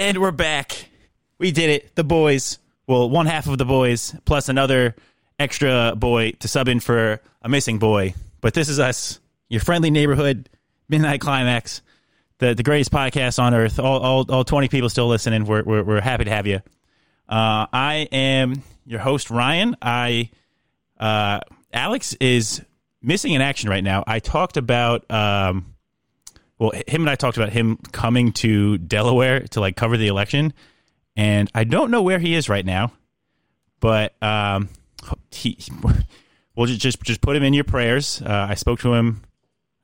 And we're back. We did it. The boys. Well, one half of the boys plus another extra boy to sub in for a missing boy. But this is us, your friendly neighborhood midnight climax, the the greatest podcast on earth. All all, all twenty people still listening. We're we're, we're happy to have you. Uh, I am your host Ryan. I uh, Alex is missing in action right now. I talked about um, well, him and I talked about him coming to Delaware to like cover the election, and I don't know where he is right now, but um, he, we'll just just just put him in your prayers. Uh, I spoke to him,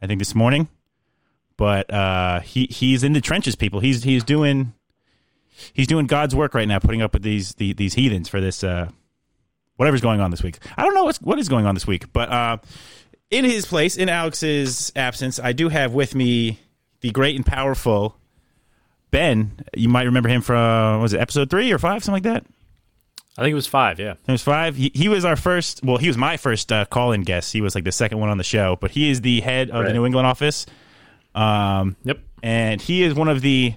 I think this morning, but uh, he he's in the trenches. People, he's he's doing he's doing God's work right now, putting up with these the, these heathens for this uh, whatever's going on this week. I don't know what's what is going on this week, but uh, in his place, in Alex's absence, I do have with me the great and powerful Ben. You might remember him from was it episode three or five, something like that. I think it was five. Yeah, it was five. He, he was our first. Well, he was my first uh, call-in guest. He was like the second one on the show, but he is the head of right. the New England office. Um, yep, and he is one of the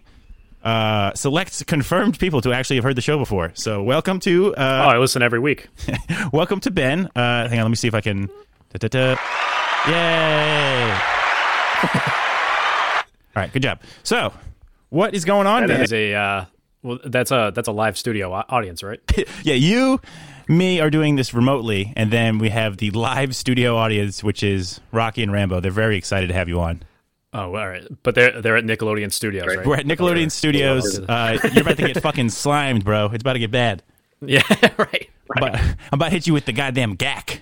uh, select confirmed people to actually have heard the show before. So welcome to. Uh, oh, I listen every week. welcome to Ben. Uh, hang on, let me see if I can. Da-da-da. Yay! All right, good job. So, what is going on? That is a uh, well, that's a that's a live studio audience, right? yeah, you, me are doing this remotely, and then we have the live studio audience, which is Rocky and Rambo. They're very excited to have you on. Oh, all right, but they're they're at Nickelodeon Studios, right? We're at Nickelodeon oh, Studios. Uh, you're about to get fucking slimed, bro. It's about to get bad. Yeah, right. But I'm about to hit you with the goddamn Gak.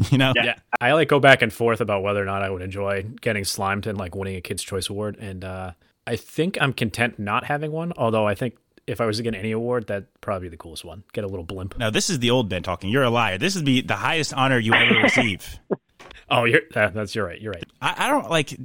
You know? Yeah. I like go back and forth about whether or not I would enjoy getting slimed and like winning a Kids Choice Award, and uh, I think I'm content not having one. Although I think if I was to get any award, that'd probably be the coolest one. Get a little blimp. Now this is the old Ben talking. You're a liar. This is the the highest honor you ever receive. oh, you're that's you're right. You're right. I, I don't like.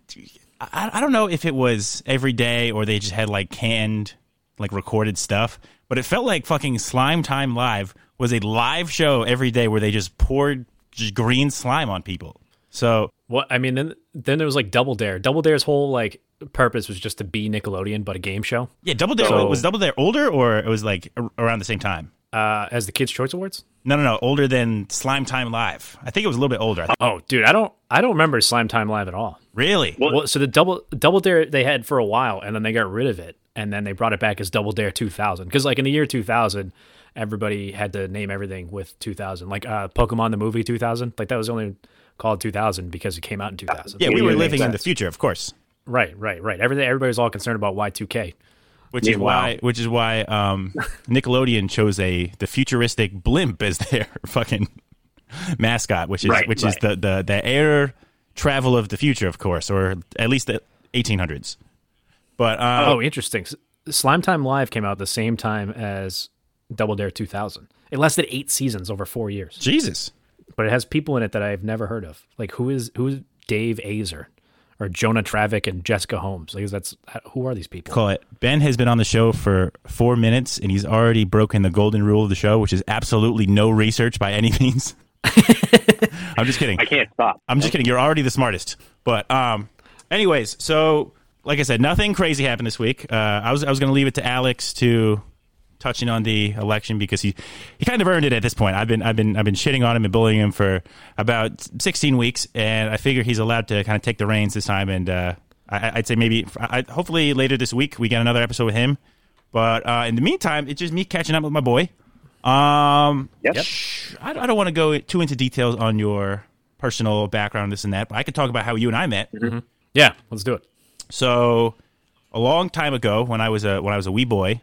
I, I don't know if it was every day or they just had like canned, like recorded stuff, but it felt like fucking Slime Time Live was a live show every day where they just poured just green slime on people. So what I mean, then then there was like Double Dare. Double Dare's whole like purpose was just to be Nickelodeon, but a game show. Yeah, Double Dare so, was Double Dare older or it was like around the same time. Uh, as the Kids Choice Awards? No, no, no, older than Slime Time Live. I think it was a little bit older. Oh, dude, I don't, I don't remember Slime Time Live at all. Really? Well, so the double Double Dare they had for a while, and then they got rid of it, and then they brought it back as Double Dare 2000. Because like in the year 2000, everybody had to name everything with 2000. Like uh, Pokemon the movie 2000, like that was only called 2000 because it came out in 2000. Yeah, we were living in the future, of course. Right, right, right. Everything. Everybody was all concerned about Y2K. Which is why, which is why um, Nickelodeon chose a the futuristic blimp as their fucking mascot, which is right, which right. is the, the the air travel of the future, of course, or at least the 1800s. But uh, oh, interesting. Slime Time Live came out the same time as Double Dare 2000. It lasted eight seasons over four years. Jesus. But it has people in it that I've never heard of. Like who is who is Dave Aizer or Jonah Travick and Jessica Holmes? Like that's who are these people? Call it. Ben has been on the show for four minutes and he's already broken the golden rule of the show, which is absolutely no research by any means. I'm just kidding. I can't stop. I'm just kidding. You're already the smartest. But um, anyways, so like I said, nothing crazy happened this week. Uh, I was I was going to leave it to Alex to touching on the election because he he kind of earned it at this point. I've been I've been I've been shitting on him and bullying him for about 16 weeks, and I figure he's allowed to kind of take the reins this time. And uh, I, would say maybe I, hopefully later this week we get another episode with him. But uh, in the meantime, it's just me catching up with my boy. Um, yep. I, I don't want to go too into details on your personal background, this and that, but I could talk about how you and I met. Mm-hmm. Yeah, let's do it. So, a long time ago, when I was a when I was a wee boy,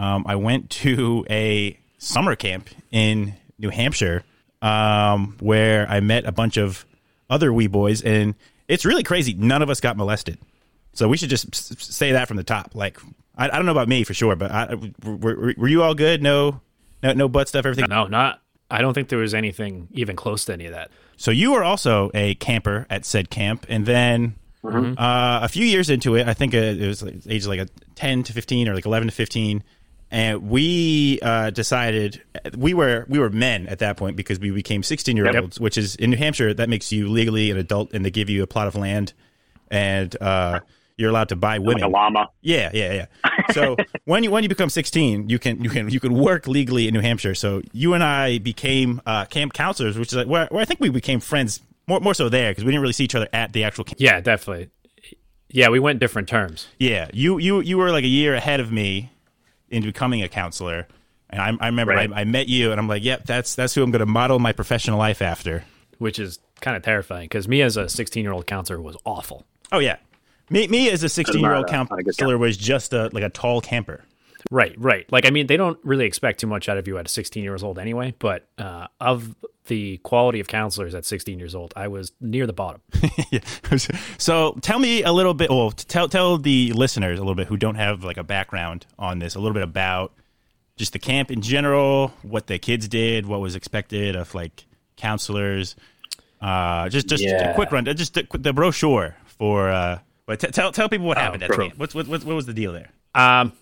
um, I went to a summer camp in New Hampshire um, where I met a bunch of other wee boys, and it's really crazy. None of us got molested. So we should just say that from the top. Like, I, I don't know about me for sure, but I, were, were, you all good? No, no, no butt stuff. Everything? No, not. I don't think there was anything even close to any of that. So you were also a camper at said camp, and then mm-hmm. uh, a few years into it, I think it was like age like a ten to fifteen or like eleven to fifteen and we uh, decided we were we were men at that point because we became 16 year olds yep. which is in new hampshire that makes you legally an adult and they give you a plot of land and uh, you're allowed to buy women like a llama yeah yeah yeah so when you when you become 16, you can you can you can work legally in New Hampshire. So you and I became uh, camp counselors, which is like where, where I think we became friends more more so there because we didn't really see each other at the actual camp. Yeah, definitely. Yeah, we went different terms. Yeah, you you you were like a year ahead of me in becoming a counselor, and I, I remember Right. I, I met you, and I'm like, yep, that's that's who I'm going to model my professional life after. which is kind of terrifying because me as a 16 year old counselor was awful. Oh yeah, me me as a 16 year old Not a- not a counselor was just a like a tall camper. Right, right. Like, I mean, they don't really expect too much out of you at 16 years old anyway, but uh, of the quality of counselors at 16 years old, I was near the bottom. yeah. So tell me a little bit. Well, tell tell the listeners a little bit who don't have like a background on this, a little bit about just the camp in general, what the kids did, what was expected of like counselors. Uh, just just a quick run, just the, the brochure for. Uh, but t- tell tell people what happened at the bro. camp. What's what, what what was the deal there? Um,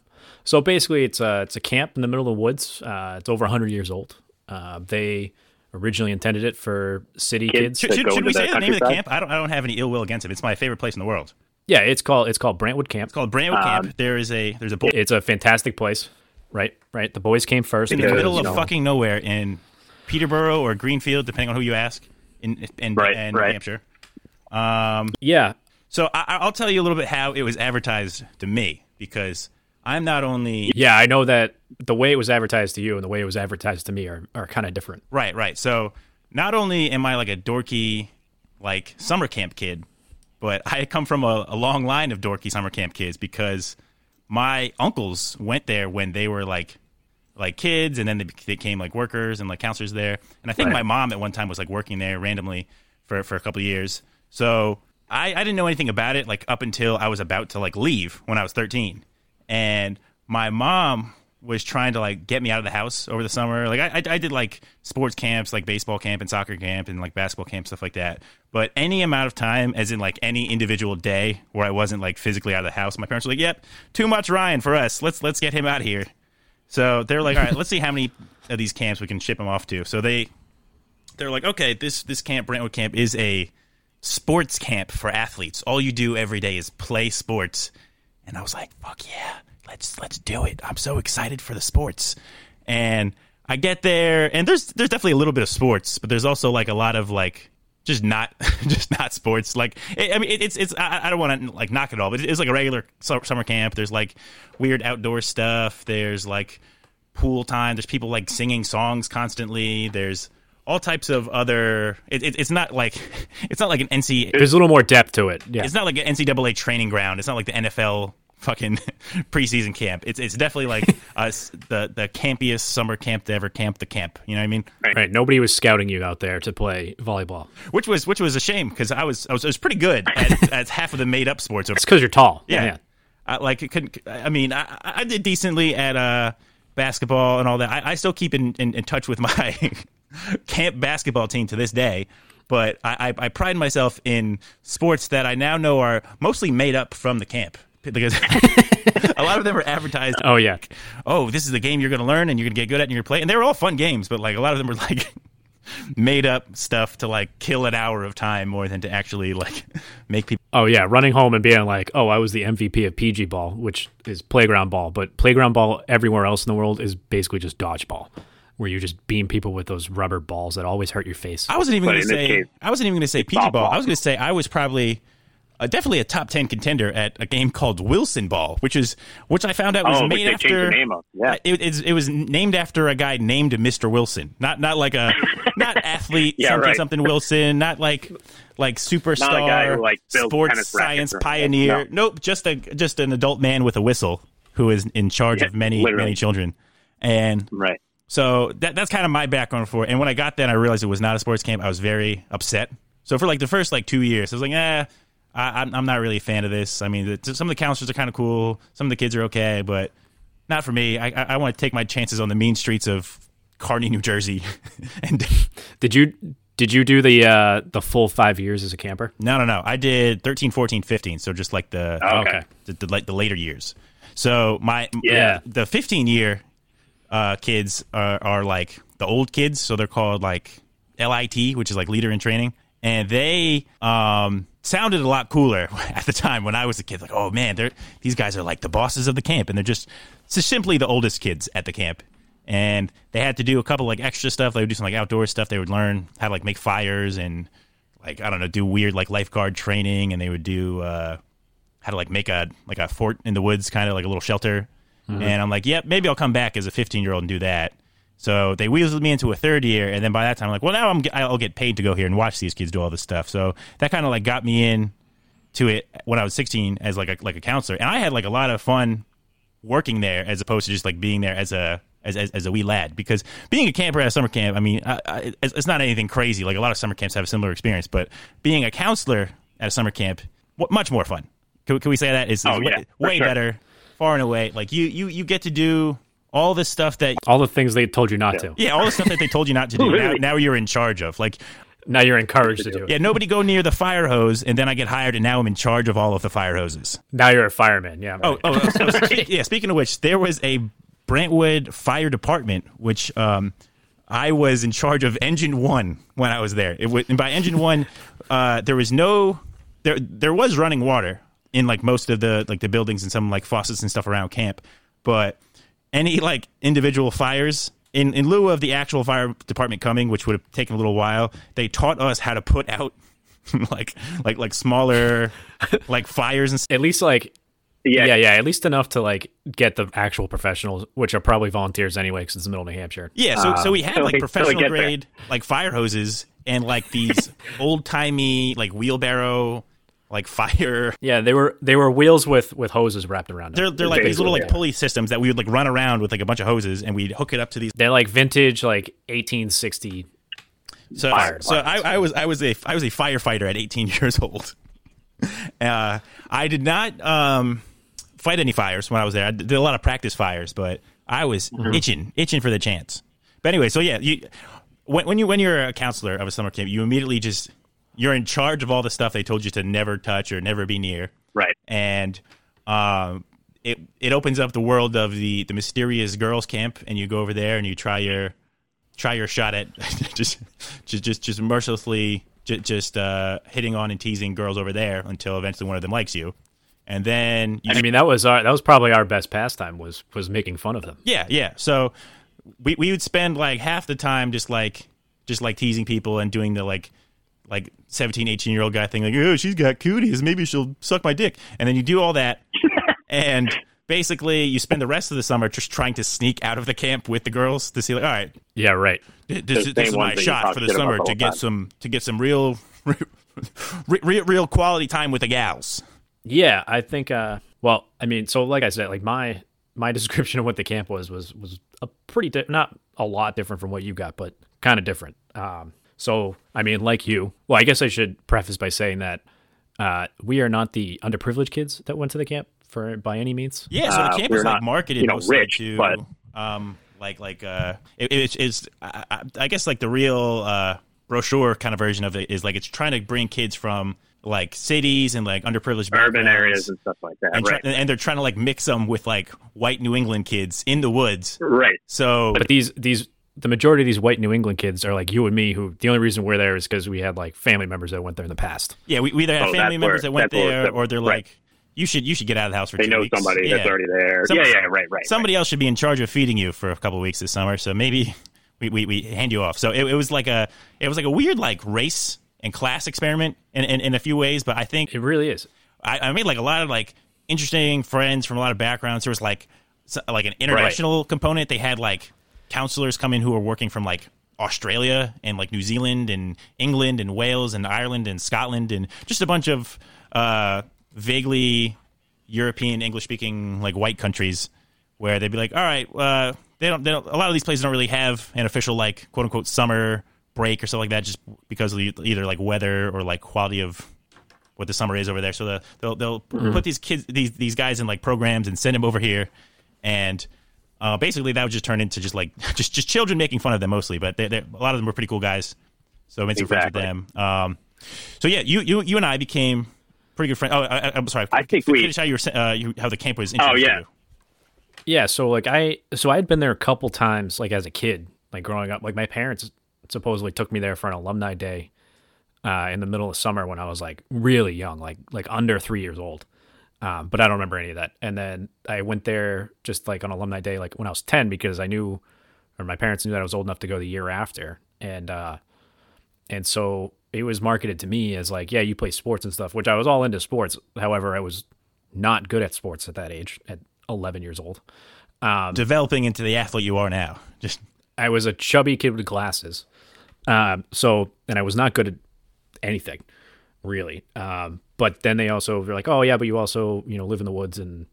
so basically, it's a it's a camp in the middle of the woods. Uh, it's over 100 years old. Uh, they originally intended it for city kids. Should, should, should we say the the name of the camp? I don't I don't have any ill will against it. It's my favorite place in the world. Yeah, it's called it's called Brantwood Camp. It's called Brantwood Camp. There is a there's a boy It's a fantastic place. Right, right. The boys came first. in the middle of know- fucking nowhere in Peterborough or Greenfield, depending on who you ask, in in, Right, in New right. Hampshire. Yeah, So I, I'll tell you a little bit how it was advertised to me because I'm not only yeah. I know that the way it was advertised to you and the way it was advertised to me are, are kind of different. right, right. So not only am I like a dorky like summer camp kid, but I come from a, a long line of dorky summer camp kids because my uncles went there when they were like like kids and then they became like workers and like counselors there and i think Right. my mom at one time was like working there randomly for for a couple of years so I, I didn't know anything about it like up until i was about to like leave when i was 13 and my mom was trying to like get me out of the house over the summer like i, I, did like sports camps like baseball camp and soccer camp and like basketball camp stuff like that but any amount of time as in like any individual day where i wasn't like physically out of the house my parents were like yep too much ryan for us let's let's get him out of here so they're like, all right, let's see how many of these camps we can ship him off to. So they they're like, okay, this this camp, Brantwood camp, is a sports camp for athletes. All you do every day is play sports. And I was like, fuck yeah, let's let's do it. I'm so excited for the sports. And I get there, and there's there's definitely a little bit of sports, but there's also like a lot of like just not just not sports. Like I I mean, it, it's it's I, I don't want to like knock it all, but it's like a regular summer camp. There's like weird outdoor stuff. There's like pool time. There's people like singing songs constantly. There's all types of other. It, it, it's not like it's not like an NC. There's a little more depth to it. Yeah, It's not like an NCAA training ground. It's not like the NFL fucking preseason camp. It's it's definitely like us the the campiest summer camp to ever camp the camp. You know what I mean? right. Nobody was scouting you out there to play volleyball. Which was which was a shame because I was I was, I was pretty good at, at half of the made up sports. It's because you're tall. Yeah. I, like it couldn't. I mean, I, I did decently at uh, basketball and all that. I, I still keep in, in, in touch with my camp basketball team to this day. But I, I, I pride myself in sports that I now know are mostly made up from the camp because a lot of them are advertised. Oh yeah. Oh, this is the game you're going to learn and you're going to get good at and you're going to play. And they were all fun games, but like a lot of them were like made up stuff to like kill an hour of time more than to actually like make people. Oh yeah. Running home and being like, oh, I was the MVP of PG ball, which is playground ball, but playground ball everywhere else in the world is basically just dodgeball, where you just beam people with those rubber balls that always hurt your face. I wasn't even going to say. case, I wasn't even going to say PG ball. softball. I was going to say I was probably. Uh, definitely a top ten contender at a game called Wilson Ball, which is which I found out was Oh, made they after. the name of. Yeah. Uh, It, it's, it was named after a guy named Mr. Wilson, not not like a not athlete Yeah, something right. something Wilson, not like like superstar Not a guy who, like, sports tennis rackets science or- pioneer. no. Nope, just a just an adult man with a whistle who is in charge Yeah, of many literally. many children, and Right. So that, that's kind of my background for it. And when I got there I realized it was not a sports camp, I was very upset. So for like the first like two years, I was like, eh, I, I'm, I'm not really a fan of this. I mean, the, some of the counselors are kind of cool. Some of the kids are okay, but not for me. I, I, I want to take my chances on the mean streets of Kearny, New Jersey. and Did you did you do the uh, the full five years as a camper? no, no, no. I did 13, 14, 15. So just like the, Oh, Okay. the, the, like the later years. So my Yeah. the 15 year uh, kids are, are like the old kids, so they're called like LIT, which is like leader in training, and they um, sounded a lot cooler at the time when I was a kid. Like, oh man, they're these guys are like the bosses of the camp, and they're just, simply the oldest kids at the camp. And they had to do a couple like extra stuff. They would do some like outdoor stuff. They would learn how to like make fires and like I don't know, do weird like lifeguard training, and they would do uh, how to like make a like a fort in the woods, kind of like a little shelter. Mm-hmm. And I'm like, yep, maybe I'll come back as a 15 year old and do that. So they weaseled me into a third year, and then by that time, I'm like, well, now I'm I'll get paid to go here and watch these kids do all this stuff. So that kind of like got me in to it when I was 16 as like a like a counselor, and I had like a lot of fun working there as opposed to just like being there as a as, as, as a wee lad because being a camper at a summer camp, I mean, I, I, it's not anything crazy. Like a lot of summer camps have a similar experience, but being a counselor at a summer camp, much more fun. Can, can we say that is, Oh, way, yeah, for way sure. better, far and away. Like you you you get to do all the stuff that All the things they told you not to. yeah, all the stuff that they told you not to do. Now, Really? now you're in charge of. Like, Now you're encouraged to do it. yeah, nobody go near the fire hose, and then I get hired, and now I'm in charge of all of the fire hoses. Now you're a fireman. Yeah. Oh, oh, oh, so spe- yeah. Speaking of which, there was a Brantwood Fire Department, which um, I was in charge of Engine One when I was there. It was, and by Engine One, uh, there was no there. There was running water in like most of the like the buildings and some like faucets and stuff around camp, but any like individual fires. In, in lieu of the actual fire department coming, which would have taken a little while, they taught us how to put out like like like smaller like fires and stuff. At least like Yeah, yeah, yeah, at least enough to like get the actual professionals, which are probably volunteers anyway, because it's the middle of New Hampshire. Yeah, so so we Uh, had till like we- till we professional get there. grade like fire hoses and like these old timey like wheelbarrow like fire. Yeah, they were they were wheels with with hoses wrapped around them. They're they're like these little like Yeah. pulley systems that we would like run around with like a bunch of hoses and we'd hook it up to these. They're like vintage, like 1860. So Fire so I, I was I was a I was a firefighter at 18 years old. Uh, I did not um, fight any fires when I was there. I did a lot of practice fires, but I was Mm-hmm. itching itching for the chance. But anyway, so yeah, you when, when you when you're a counselor of a summer camp, you immediately just you're in charge of all the stuff they told you to never touch or never be near, Right. and um, it it opens up the world of the the mysterious girls camp, and you go over there and you try your try your shot at just just just just mercilessly just, just uh, hitting on and teasing girls over there until eventually one of them likes you, and then you I mean, that was our that was probably our best pastime was was making fun of them. Yeah, yeah. So we we would spend like half the time just like just like teasing people and doing the like like 17, 18 year old guy thing like, oh, she's got cooties, maybe she'll suck my dick. And then you do all that and basically you spend the rest of the summer just trying to sneak out of the camp with the girls to see like, all right, Yeah, right. this, The this is my shot for the summer to get time. some to get some real real, real quality time with the gals. Yeah, I think. uh Well, I mean, so like I said, like my my description of what the camp was was was a pretty di- not a lot different from what you got, but kind of different. Um, so I mean, like you, well, I guess I should preface by saying that uh, we are not the underprivileged kids that went to the camp for by any means. Yeah, so Uh, the camp we're is like not, marketed you know, mostly rich, to but- um like like uh it, it's it's I, I- I guess like the real uh brochure kind of version of it is like it's trying to bring kids from like cities and like underprivileged Urban areas and stuff like that. and, right. try- and they're trying to like mix them with like white New England kids in the woods. right. So But these these the majority of these white New England kids are like you and me, who the only reason we're there is because we had like family members that went there in the past. yeah, we, we either have Oh, family that's members where- that went that's where there it's- or they're right. like you should you should get out of the house for They two know weeks. somebody Yeah. that's already there. Some- yeah, yeah, right, right. somebody else should be in charge of feeding you for a couple of weeks this summer. So maybe we, we, we hand you off. So it, it was like a it was like a weird like race and class experiment in, in, in a few ways. But I think It really is. I, I made like a lot of like interesting friends from a lot of backgrounds. There was like so- like an international component. They had like counselors come in who are working from like Australia and like New Zealand and England and Wales and Ireland and Scotland and just a bunch of uh, vaguely European English speaking like white countries where they'd be like, all right, uh, they don't, they don't, a lot of these places don't really have an official like quote unquote summer break or something like that just because of the, either like weather or like quality of what the summer is over there. So the, they'll they'll put these kids these these guys in like programs and send them over here, and uh, basically that would just turn into just like just just children making fun of them mostly. But they they a lot of them were pretty cool guys, so I made some friends with them. Um, so yeah, you you you and I became pretty good friends. Oh, I, I'm sorry. I think we- finish how you were sa- uh, you, how the camp was. Oh, yeah. you. Yeah, so like I so I had been there a couple times like as a kid, like growing up. Like my parents supposedly took me there for an alumni day. uh, in the middle of summer when I was like really young, like like under three years old. Um, but I don't remember any of that. And then I went there just like on alumni day, like when I was ten, because I knew, or my parents knew that I was old enough to go the year after, and uh, and so it was marketed to me as like, yeah, you play sports and stuff, which I was all into sports. However, I was not good at sports at that age, at 11 years old. Um, Developing into the athlete you are now. Just I was a chubby kid with glasses. Um, so, and I was not good at anything really. Um, but then they also were like, oh yeah, but you also, you know, live in the woods and,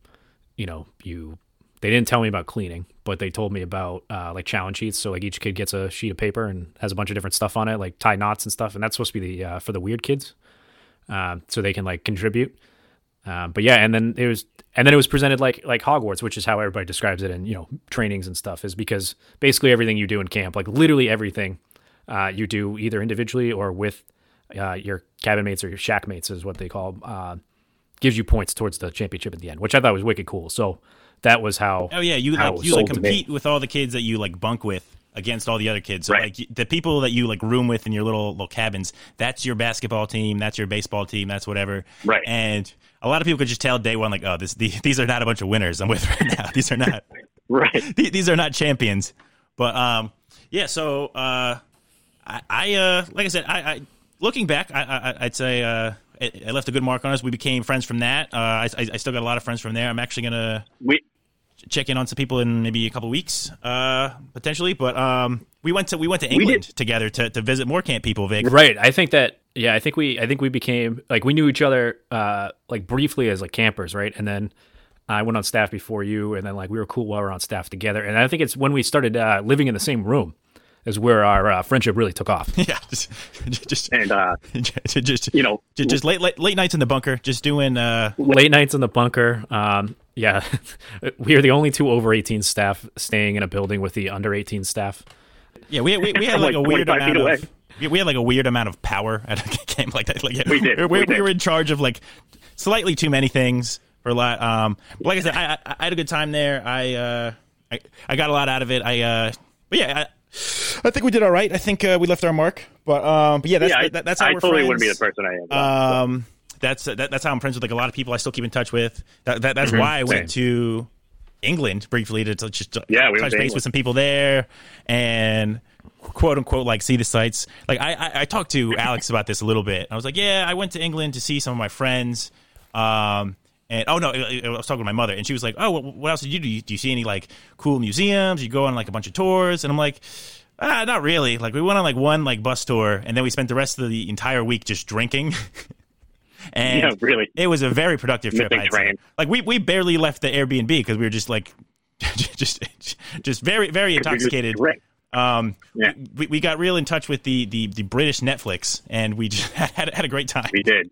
you know, you, they didn't tell me about cleaning, but they told me about, uh, like challenge sheets. So like each kid gets a sheet of paper and has a bunch of different stuff on it, like tie knots and stuff. And that's supposed to be the, uh, for the weird kids. Um, so they can like contribute. Um, but yeah, and then it was, and then it was presented like like Hogwarts, which is how everybody describes it in you know trainings and stuff, is because basically everything you do in camp, like literally everything uh, you do either individually or with uh, your cabin mates or your shack mates is what they call, uh, gives you points towards the championship at the end, which I thought was wicked cool. So that was how. oh yeah, you like you like sold to me. compete with all the kids that you like bunk with against all the other kids. So Right. like the people that you like room with in your little little cabins, that's your basketball team, that's your baseball team, that's whatever. Right. And a lot of people could just tell day one like, oh, this the, these are not a bunch of winners I'm with right now. These are not Right. th- these are not champions. But um, yeah. So uh, I, I uh, like I said, I, I looking back, I, I I'd say uh, it, it left a good mark on us. We became friends from that. Uh, I, I I still got a lot of friends from there. I'm actually gonna We check in on some people in maybe a couple weeks, uh, potentially. But um, we went to we went to did- England together to, to visit more camp people. Vic. Right. I think that yeah, I think we I think we became like we knew each other uh like briefly as like campers, right? And then I went on staff before you and then like we were cool while we were on staff together. And I think it's when we started uh living in the same room is where our uh, friendship really took off. Yeah, just just and uh, just, just you know, just, just late, late late nights in the bunker, just doing uh, Late nights in the bunker. Um yeah. we are the only two over 18 staff staying in a building with the under 18 staff. Yeah, we we, we had like, Like a weird amount away. of we, we had like a weird amount of power at a game like that. Like, yeah, We did, We, we we did. were in charge of like slightly too many things for a lot. Um, but like I said, I, I, I had a good time there. I uh, I, I got a lot out of it. I uh, but yeah, I, I think we did all right. I think uh, we left our mark. But um, but yeah, that's yeah, I, that, that's how I we're totally friends. wouldn't be the person I am. Um, that's that, that's how I'm friends with like a lot of people. I still keep in touch with. That, that that's Mm-hmm. why I went to England briefly to, to just Yeah, we touch to base England. with some people there and quote unquote like see the sights. Like I, I I talked to Alex about this a little bit. I was like, yeah, I went to England to see some of my friends. Um. And oh no, I was talking to my mother, and she was like, "Oh, what, what else did you do? Do you see any like cool museums? You go on like a bunch of tours?" And I'm like, Ah, not really. Like we went on like one like bus tour, and then we spent the rest of the entire week just drinking. and Yeah, really. it was a very productive trip. Missing I'd train. Like we we barely left the Airbnb because we were just like just just very very intoxicated. Um, Yeah. we, we got real in touch with the, the, the British Netflix, and we just had had a great time. We did.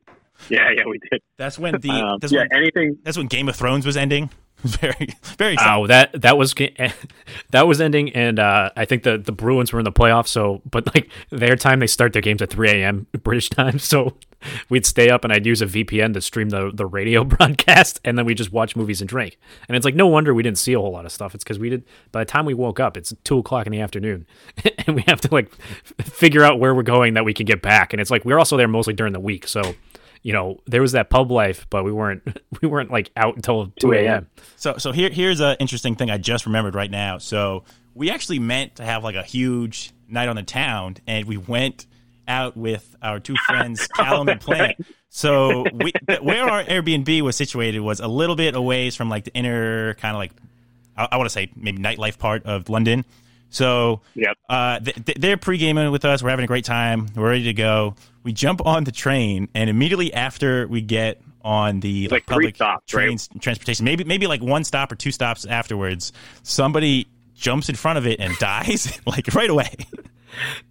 Yeah, yeah, we did. That's when the Um, that's yeah, when anything. that's when Game of Thrones was ending. Very very exciting. Oh, that that was that was ending, and uh, I think the the Bruins were in the playoffs. So, but like their time, they start their games at 3 a.m. British time. So we'd stay up, and I'd use a VPN to stream the the radio broadcast, and then we just watch movies and drink. And it's like no wonder we didn't see a whole lot of stuff. It's because we did. By the time we woke up, it's two o'clock in the afternoon, and we have to like figure out where we're going that we can get back. And it's like we're also there mostly during the week, so. You know, there was that pub life, but we weren't we weren't like out until two a.m. So so here here's an interesting thing I just remembered right now. So we actually meant to have like a huge night on the town, and we went out with our two friends Callum and Plant. So we, where our Airbnb was situated was a little bit away from like the inner kind of like I, I want to say maybe nightlife part of London. So Yep. uh, th- th- they're pre-gaming with us. We're having a great time. We're ready to go. We jump on the train, and immediately after we get on the like three public stops, right? trains transportation, maybe maybe like one stop or two stops afterwards, somebody jumps in front of it and dies like right away.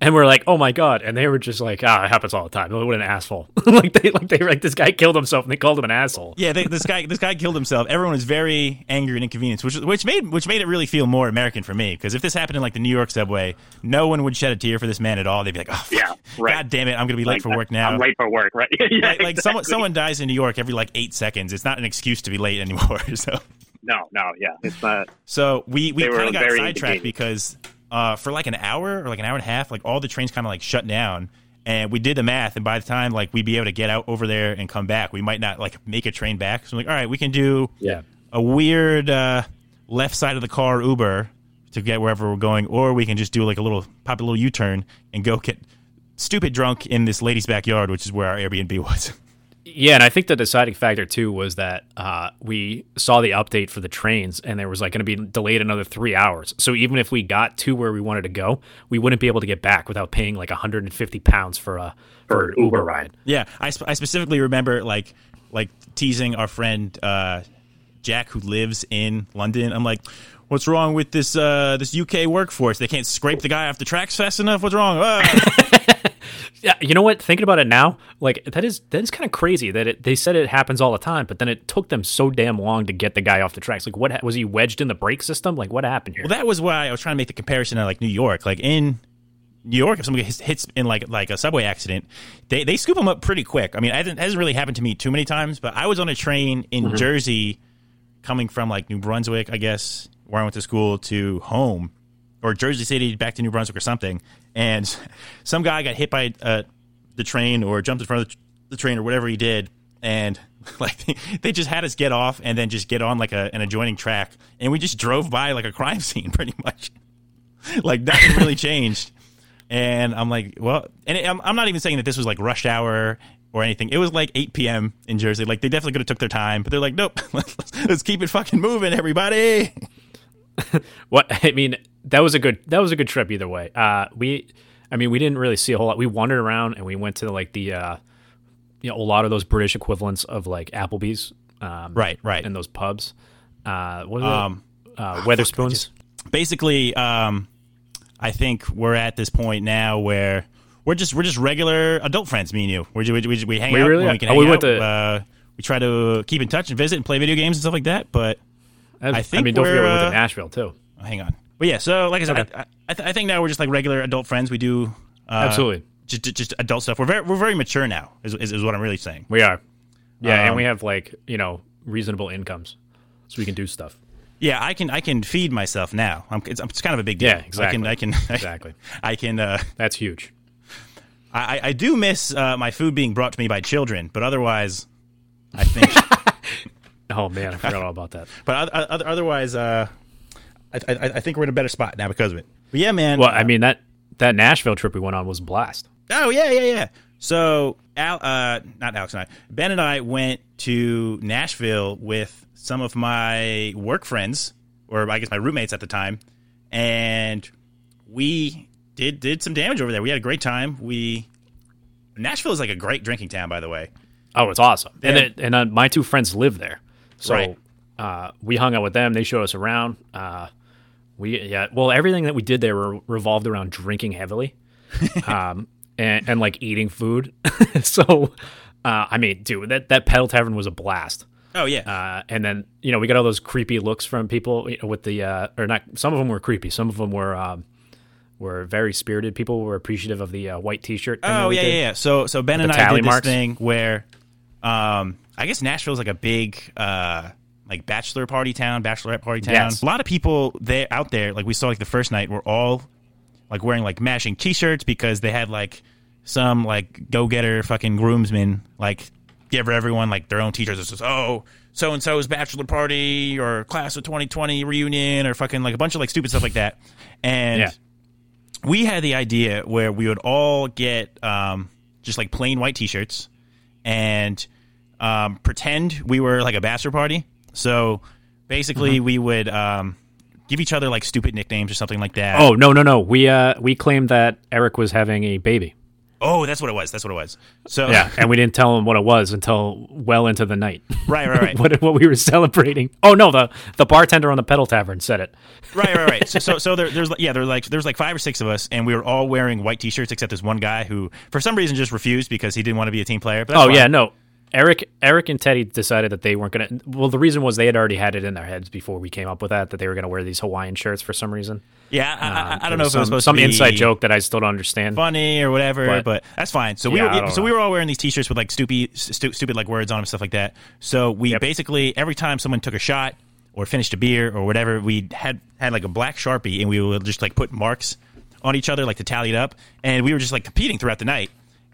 And we're like, oh my god! And they were just like, ah, it happens all the time. What an asshole! like they, like they were like, this guy killed himself, and they called him an asshole. Yeah, they, this guy this guy killed himself. Everyone was very angry and inconvenienced, which which made which made it really feel more American for me. Because if this happened in like the New York subway, no one would shed a tear for this man at all. They'd be like, oh, fuck, Yeah, right. God damn it, I'm gonna be late Like, for work now. I'm late for work, right? yeah, like, like someone exactly. someone dies in New York every like eight seconds. It's not an excuse to be late anymore. So No, no, yeah, it's not. so we we were kind of got very sidetracked inconvenient. because uh, for like an hour or like an hour and a half, like all the trains kind of like shut down, And we did the math, and by the time like we'd be able to get out over there and come back, we might not like make a train back. So I'm like, all right, we can do Yeah. a weird uh, left side of the car Uber to get wherever we're going, or we can just do like a little pop a little U turn and go get stupid drunk in this lady's backyard, which is where our Airbnb was. Yeah, and I think the deciding factor too was that uh, we saw the update for the trains, and there was like going to be delayed another three hours. So even if we got to where we wanted to go, we wouldn't be able to get back without paying like 150 pounds for a for an Uber ride. Yeah, I, sp- I specifically remember like like teasing our friend uh, Jack who lives in London. I'm like, what's wrong with this uh, this UK workforce? They can't scrape the guy off the tracks fast enough. What's wrong? Ah. Yeah, you know what? Thinking about it now, like that is that is kind of crazy that it, they said it happens all the time, but then it took them so damn long to get the guy off the tracks. Like, what was he wedged in the brake system? Like, what happened here? well, that was why I was trying to make the comparison to like New York. Like in New York, if somebody hits- in like like a subway accident, they they scoop them up pretty quick. I mean, it hasn't, hasn't really happened to me too many times, but I was on a train in Jersey, coming from like New Brunswick, I guess, where I went to school to home, or Jersey City back to New Brunswick or something, and some guy got hit by uh, the train or jumped in front of the, train or whatever he did, and like they just had us get off and then just get on like a, an adjoining track, and we just drove by like a crime scene pretty much like nothing really changed. And I'm like, well, and it, I'm, I'm not even saying that this was like rush hour or anything. It was like 8 p.m. in Jersey. Like they definitely could have took their time, but they're like, nope, let's, let's keep it fucking moving, everybody. What I mean, that was a good that was a good trip either way. Uh, we, I mean, we didn't really see a whole lot. We wandered around and we went to like the, uh, you know, a lot of those British equivalents of like Applebee's, um, Right, right. and those pubs. Uh, what are Um? Uh, Wetherspoons. Basically, um, I think we're at this point now where we're just we're just regular adult friends, me and you. We we, we, we hang We out really when we can Oh, hang we went out. to- uh, we try to keep in touch and visit and play video games and stuff like that. But I think I mean, don't forget we we're, went to Nashville too. Oh, hang on. But yeah, so like I said, Okay. I, I, th- I think now we're just like regular adult friends. We do uh, Absolutely, just, just just adult stuff. We're very we're very mature now. Is, is, is what I'm really saying. we are. Yeah, and Um, we have like you know reasonable incomes, so we can do stuff. Yeah, I can I can feed myself now. I'm, it's, it's kind of a big deal. Yeah, exactly. I can I can Exactly. I can. Uh, That's huge. I I do miss uh, my food being brought to me by children, but otherwise, I think. Oh man, I forgot all about that. but oth- oth- otherwise, uh, I, I I think we're in a better spot now because of it. But yeah, man. Well, I mean that that Nashville trip we went on was a blast. Oh yeah, yeah, yeah. So Al, uh, not Alex and I, Ben and I went to Nashville with some of my work friends, or I guess my roommates at the time, and we did did some damage over there. We had a great time. We Nashville is like a great drinking town, by the way. Oh, it's awesome. And Yeah. it, and uh, my two friends live there, so Right. uh, we hung out with them. They showed us around. Uh, we yeah, well, everything that we did there re- revolved around drinking heavily, um, and, and like eating food. so, uh, I mean, dude, that that pedal tavern was a blast. Oh yeah, Uh, and then you know we got all those creepy looks from people you know, with the uh, or not. Some of them were creepy. Some of them were um, were very spirited. People were appreciative of the uh, white T-shirt. oh yeah, yeah, yeah. So so Ben and I did this thing where, um, I guess Nashville's like a big uh like bachelor party town, bachelorette party town. Yes. A lot of people there out there, like we saw like the first night, were all like wearing like matching T-shirts because they had like some like go getter fucking groomsmen like give everyone like their own T-shirts that says oh so and so's bachelor party or class of 2020 reunion or fucking like a bunch of like stupid stuff like that, and Yeah. we had the idea where we would all get um, just like plain white T-shirts and um, pretend we were like a bachelor party. So basically, Mm-hmm. we would um, give each other like stupid nicknames or something like that. Oh no no no! We uh we claimed that Eric was having a baby. oh, that's what it was. That's what it was. So Yeah, and we didn't tell him what it was until well into the night. right, right, right, what what we were celebrating? Oh no, the the bartender on the pedal tavern said it. right, right, right. So, so, so there, there's yeah, there's like there's like five or six of us, and we were all wearing white T-shirts except this one guy who, for some reason, just refused because he didn't want to be a team player. But Oh fine. yeah, no. Eric Eric and Teddy decided that they weren't gonna. Well, the reason was they had already had it in their heads before we came up with that that they were gonna wear these Hawaiian shirts for some reason. yeah. I, I, I Um, don't know if was it was some, supposed some to be inside joke that I still don't understand. funny or whatever, but, But- that's fine. So we Yeah, I were so know. we were all wearing these T-shirts with like stupid, stu- stupid like words on them, and stuff like that. So we Yep. basically every time someone took a shot or finished a beer or whatever, we had had like a black sharpie, and we would just like put marks on each other like to tally it up, and we were just like competing throughout the night.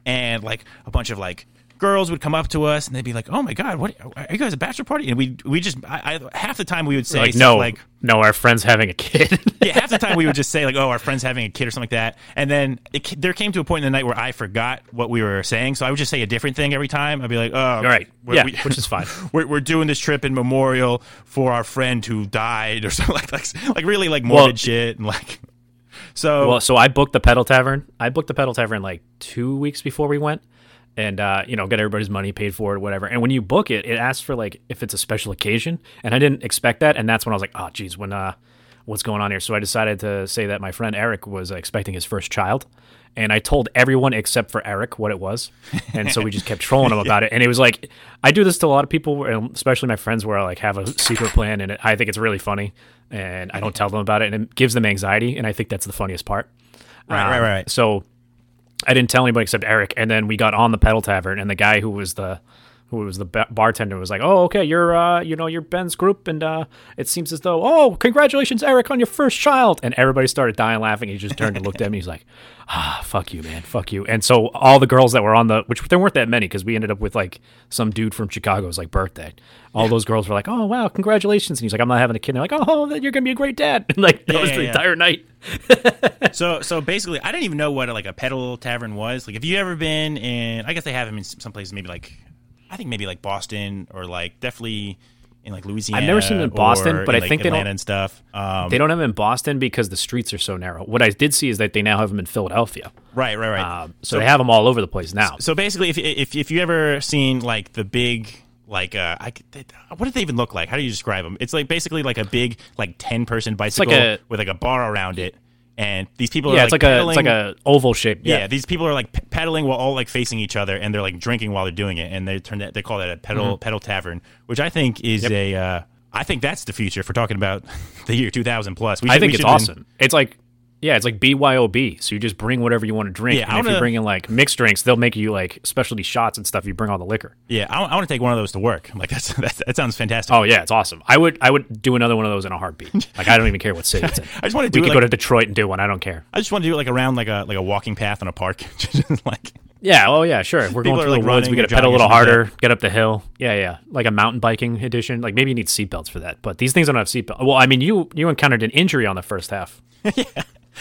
and like a bunch of like girls would come up to us and they'd be like, "Oh my god, what are you guys a bachelor party?" And we we just I, I, half the time we would say like no, like no, our friend's having a kid. yeah, half the time we would just say like, "Oh, our friend's having a kid" or something like that. And then it, there came to a point in the night where I forgot what we were saying, so I would just say a different thing every time. I'd be like, "Oh, All right, we're- yeah, we- which is fine. we're, we're doing this trip in memorial for our friend who died or something like like, like really like morbid Well- shit and like so Well, so I booked the Pedal Tavern. I booked the Pedal Tavern like two weeks before we went, and uh, you know, get everybody's money paid for it, whatever. And when you book it, it asks for like if it's a special occasion, and I didn't expect that, and that's when I was like, oh, geez, when uh, what's going on here? So I decided to say that my friend Eric was uh, expecting his first child. And I told everyone except for Eric what it was, and so we just kept trolling him about it. And it was like, I do this to a lot of people, and especially my friends, where I like have a secret plan, and it, I think it's really funny, and I don't tell them about it, and it gives them anxiety, and I think that's the funniest part. Right, right, Um, right. So I didn't tell anybody except Eric, and then we got on the pedal tavern, and the guy who was the who was the ba- bartender was like, "Oh, okay, you're uh, you know, you're Ben's group, and uh, it seems as though, oh, congratulations, Eric, on your first child." And everybody started dying laughing. He just turned and looked at me. He's like, "Ah, fuck you, man, fuck you." And so all the girls that were on the, which there weren't that many, because we ended up with like some dude from Chicago's like birthday. All those girls were like, "Oh, wow, congratulations!" And he's like, "I'm not having a kid." And they're like, "Oh, then you're gonna be a great dad." And like that Yeah, was yeah, the yeah. entire night. so so basically I didn't even know what like a pedal tavern was. Like, have you ever been in? I guess they have them in some places, maybe like I think maybe like Boston or like definitely in like Louisiana. I've never seen them in Boston, but in, I like, think they don't- Atlanta and stuff. Um, They don't have them in Boston because the streets are so narrow. What I did see is that they now have them in Philadelphia. right, right, right. Um, so, they have them all over the place now. So basically, if if if you ever seen like the big like uh, I, they, what do they even look like? How do you describe them? It's like basically like a big like ten person bicycle a- with like a bar around it, and these people yeah, are it's like like a it's like a oval shape. yeah. Yeah, these people are like pedaling while all like facing each other, and they're like drinking while they're doing it, and they turn that they call that a pedal pedal tavern, which I think is Mm-hmm. Yep. a. Uh, I think that's the future if we're talking about the year 2000 plus. We I think it's should awesome. It's like yeah, it's like BYOB. So you just bring whatever you want to drink. Yeah, I and if wanna- you're bringing like mixed drinks, they'll make you like specialty shots and stuff. You bring all the liquor. Yeah, I, want to take one of those to work. Like that's, that's that sounds fantastic. Oh yeah, it's awesome. I would I would do another one of those in a heartbeat. Like I don't even care what city it's in. I just want to do We could like, go to Detroit and do one. I don't care. I just want to do it like around like a like a walking path in a park. Like Yeah, oh yeah, sure. If we're People going through like, the woods, we got to pedal a little harder, get up the hill. Yeah, yeah, like a mountain biking edition. Like maybe you need seatbelts for that, but these things don't have seatbelts. Well, I mean, you you encountered an injury on the first half.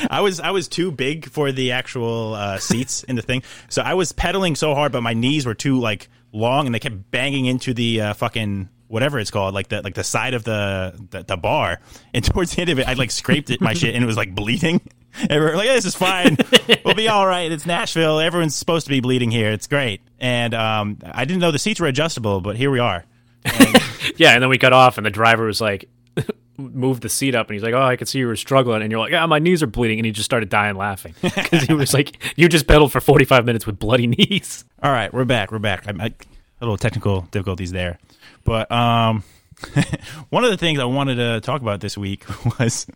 I was I was too big for the actual uh, seats in the thing, so I was pedaling so hard, but my knees were too like long, and they kept banging into the uh, fucking whatever it's called, like the like the side of the, the the bar. And towards the end of it, I like scraped it my shit, and it was like bleeding. And we we're like, this is fine. we'll be all right. It's Nashville. Everyone's supposed to be bleeding here. It's great. And um, I didn't know the seats were adjustable, but here we are. Yeah, and then we got off, and the driver was like, moved the seat up, and he's like, "Oh, I could see you were struggling," and you're like, "Yeah, my knees are bleeding," and he just started dying laughing because he was like, "You just pedaled for 45 minutes with bloody knees." All right, we're back. We're back. I, a little technical difficulties there, but um, one of the things I wanted to talk about this week was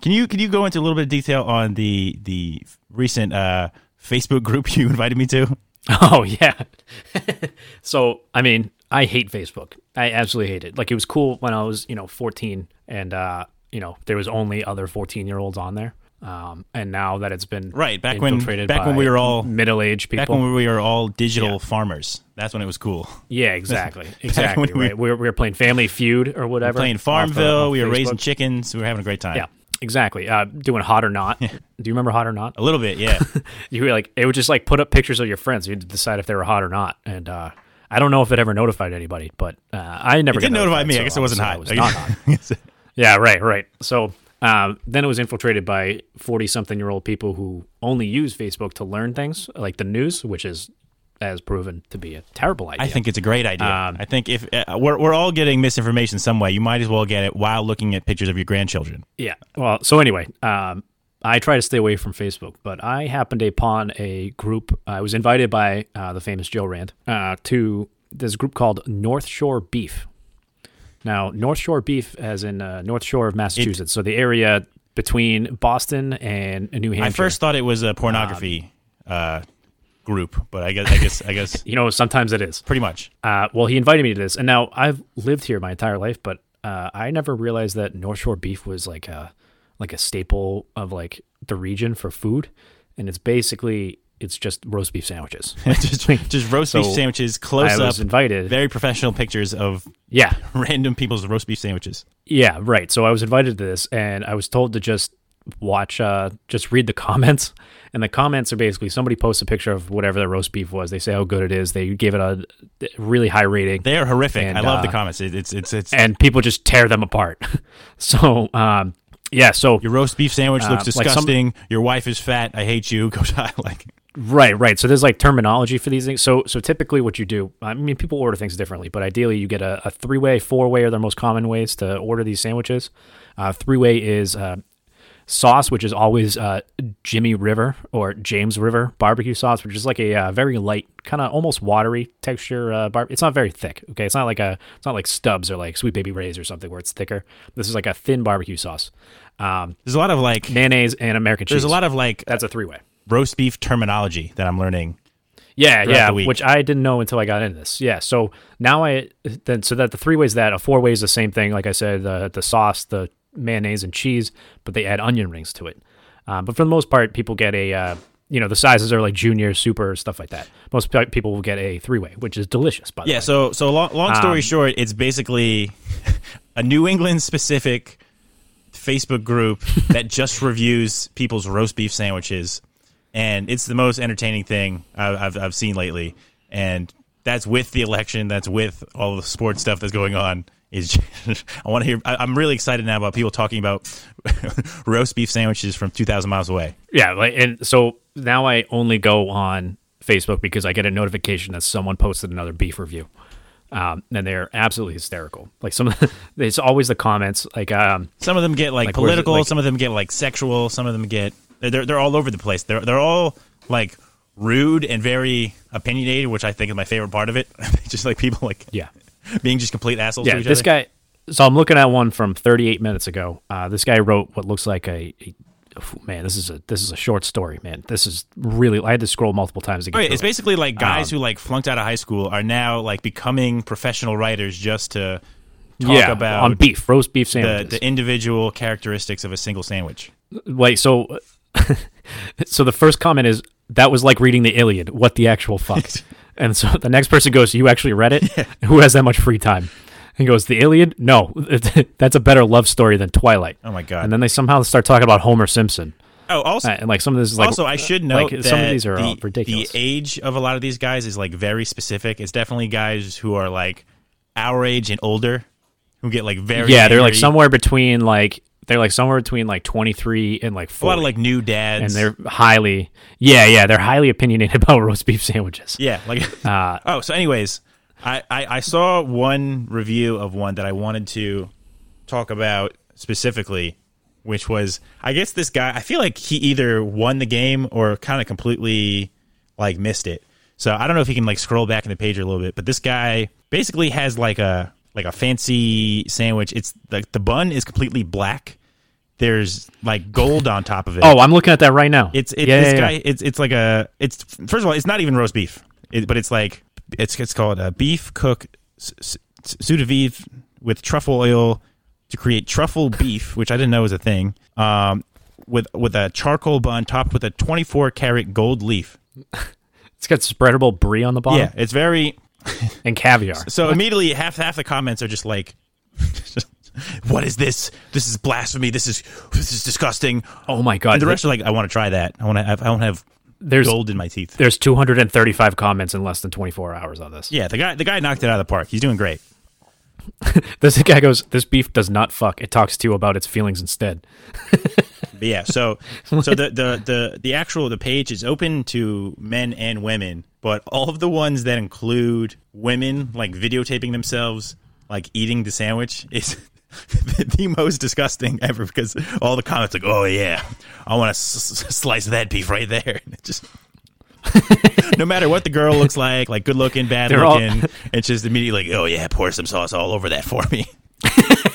can you can you go into a little bit of detail on the the recent uh, Facebook group you invited me to? Oh yeah. so I mean, I hate Facebook. I absolutely hate it. Like it was cool when I was, you know, 14 and uh, you know, there was only other 14-year-olds on there. Um, and now that it's been Right, back when- back when we were all- middle-aged people. Back when we were all digital Yeah. farmers, that's when it was cool. yeah, exactly, exactly. we- right. We were, we were playing Family Feud or whatever. Playing off Farmville, off we were Facebook. raising chickens, we were having a great time. Yeah, exactly. Uh, doing hot or not. Do you remember hot or not? a little bit, yeah. You were like it would just like put up pictures of your friends. You had to decide if they were hot or not. And uh, I don't know if it ever notified anybody, but uh, I never It didn't notify me. I guess it wasn't hot. Was not hot. Yeah, right, right. So um, then it was infiltrated by forty-something-year-old people who only use Facebook to learn things like the news, which is has proven to be a terrible idea. I think it's a great idea. Um, I think if uh, we're we're all getting misinformation some way, you might as well get it while looking at pictures of your grandchildren. Yeah. Well, so anyway, um, I try to stay away from Facebook, but I happened upon a group. I was invited by uh, the famous Joe Rand uh, to this group called North Shore Beef. Now, North Shore Beef, as in uh, North Shore of Massachusetts, so the area between Boston and New Hampshire. I first thought it was a pornography uh, group, but I guess I guess I guess you know, sometimes it is. pretty much. Uh, well, he invited me to this, and now I've lived here my entire life, but uh, I never realized that North Shore beef was like a like a staple of like the region for food, and it's basically it's just roast beef sandwiches. just, just roast beef sandwiches, close I up, was invited. very professional pictures of yeah, random people's roast beef sandwiches. yeah, right. So I was invited to this, and I was told to just watch, uh, just read the comments. And the comments are basically somebody posts a picture of whatever the roast beef was. They say how good it is. They give it a really high rating. They are horrific. And, I love the uh, comments. It's it's it's and people just tear them apart. so, um, yeah, so your roast beef sandwich looks Uh, like some- disgusting. Your wife is fat. I hate you. Goes like right, right. So there's like terminology for these things. So, so typically what you do, I mean, people order things differently, but ideally you get a, a three way, four way are the most common ways to order these sandwiches. Uh, three way is uh, sauce, which is always uh, Jimmy River or James River barbecue sauce, which is like a uh, very light, kind of almost watery texture. Uh, bar- it's not very thick. Okay, it's not like a, it's not like Stubbs or like Sweet Baby Ray's or something where it's thicker. This is like a thin barbecue sauce. Um, there's a lot of like mayonnaise and American cheese. there's a lot of like That's a three way. roast beef terminology that I'm learning. Yeah, yeah, which I didn't know until I got into this. Yeah, so now I then so that the three ways that a four way is the same thing. Like I said, the the sauce, the mayonnaise, and cheese, but they add onion rings to it. Um, but for the most part, people get a uh, you know the sizes are like junior, super, stuff like that. Most pe- people will get a three way, which is delicious. By the Yeah. way. So so long, long story Um, short, it's basically a New England specific Facebook group that just reviews people's roast beef sandwiches, and it's the most entertaining thing I've, I've seen lately. And that's with the election. That's with all the sports stuff that's going on. Is I want to hear. I, I'm really excited now about people talking about roast beef sandwiches from 2,000 miles away. Yeah, like and so now I only go on Facebook because I get a notification that someone posted another beef review. Um, and they're absolutely hysterical. Like some, of the, it's always the comments. Like, um, Some of them get like, Like, political. like- some of them get like sexual. Some of them get they're they're all over the place. They're they're all like rude and very opinionated, which I think is my favorite part of it. just like people like yeah, being just complete assholes. yeah. to each This other. guy. So I'm looking at one from 38 minutes ago. Uh, this guy wrote what looks like a, a man. This is a this is a short story, man. This is really. I had to scroll multiple times to get. It's it. basically like guys Um, who like flunked out of high school are now like becoming professional writers just to talk yeah, about on beef, roast beef the, sandwiches. the individual characteristics of a single sandwich. Like so, so the first comment is that was like reading the Iliad. What the actual fuck? and so the next person goes, "You actually read it? Who has that much free time?" He goes, "The Iliad? No, that's a better love story than Twilight." Oh my god! And then they somehow start talking about Homer Simpson, oh, also Uh, and like some of this is like also, I should note like, that some of these are the, ridiculous. the age of a lot of these guys is like very specific. It's definitely guys who are like our age and older who get like very yeah, they're like somewhere between like they're like somewhere between like twenty three and like a lot of like new dads, and they're highly yeah yeah they're highly opinionated about roast beef sandwiches. yeah, like Uh, oh. So, anyways, I, I I saw one review of one that I wanted to talk about specifically, which was I guess this guy. I feel like he either won the game or kind of completely like missed it. So I don't know if he can like scroll back in the page a little bit, but this guy basically has like a like a fancy sandwich. It's like the bun is completely black. There's like gold on top of it. oh, I'm looking at that right now. It's it's Yeah, this yeah, guy. yeah. It's it's like a. It's first of all, it's not even roast beef, it, but it's like it's it's called a beef cook sous vide with truffle oil to create truffle beef, which I didn't know was a thing. Um, with with a charcoal bun topped with a 24 karat gold leaf. It's got spreadable brie on the bottom Yeah, it's very. and caviar. So immediately, half half the comments are just like. What is this? This is blasphemy. This is this is disgusting. Oh my god! And the rest are like, I want to try that. I want to have. I want to have there's gold in my teeth. there's 235 comments in less than 24 hours on this. Yeah, the guy the guy knocked it out of the park. He's doing great. This guy goes, "This beef does not fuck. It talks to you about its feelings instead." But yeah, so so the, the the the actual the page is open to men and women, but all of the ones that include women like videotaping themselves like eating the sandwich is the most disgusting ever because all the comments like, "Oh yeah, I want to s- s- slice that beef right there." And it just no matter what the girl looks like, like good looking, bad They're all- looking, it's just immediately like, "Oh yeah, pour some sauce all over that for me."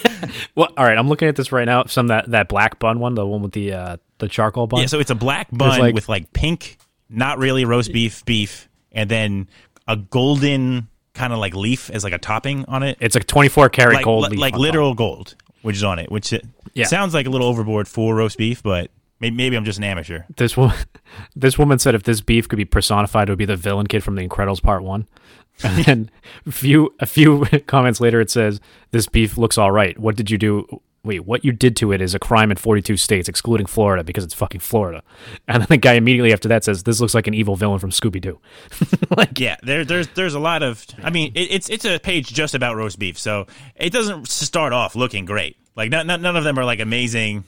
Well, all right, I'm looking at this right now. Some that that black bun one, the one with the uh, the charcoal bun. Yeah, so it's a black bun like- with like pink, not really roast beef beef, and then a golden kind of like leaf as like a topping on it, it's a 24 karat like gold, li- like on top. literal gold, which is on it. Which it Yeah. sounds like a little overboard for roast beef, but Maybe, maybe I'm just an amateur. This woman, this woman said if this beef could be personified, it would be the villain kid from The Incredibles Part One. And then a few a few comments later, it says this beef looks all right. What did you do? Wait, what you did to it is a crime in 42 states, excluding Florida, because it's fucking Florida. And then the guy immediately after that says, "This looks like an evil villain from Scooby Doo." like, Yeah, there, there's there's a lot of. I mean, it, it's it's a page just about roast beef, so it doesn't start off looking great. Like none, none of them are like amazing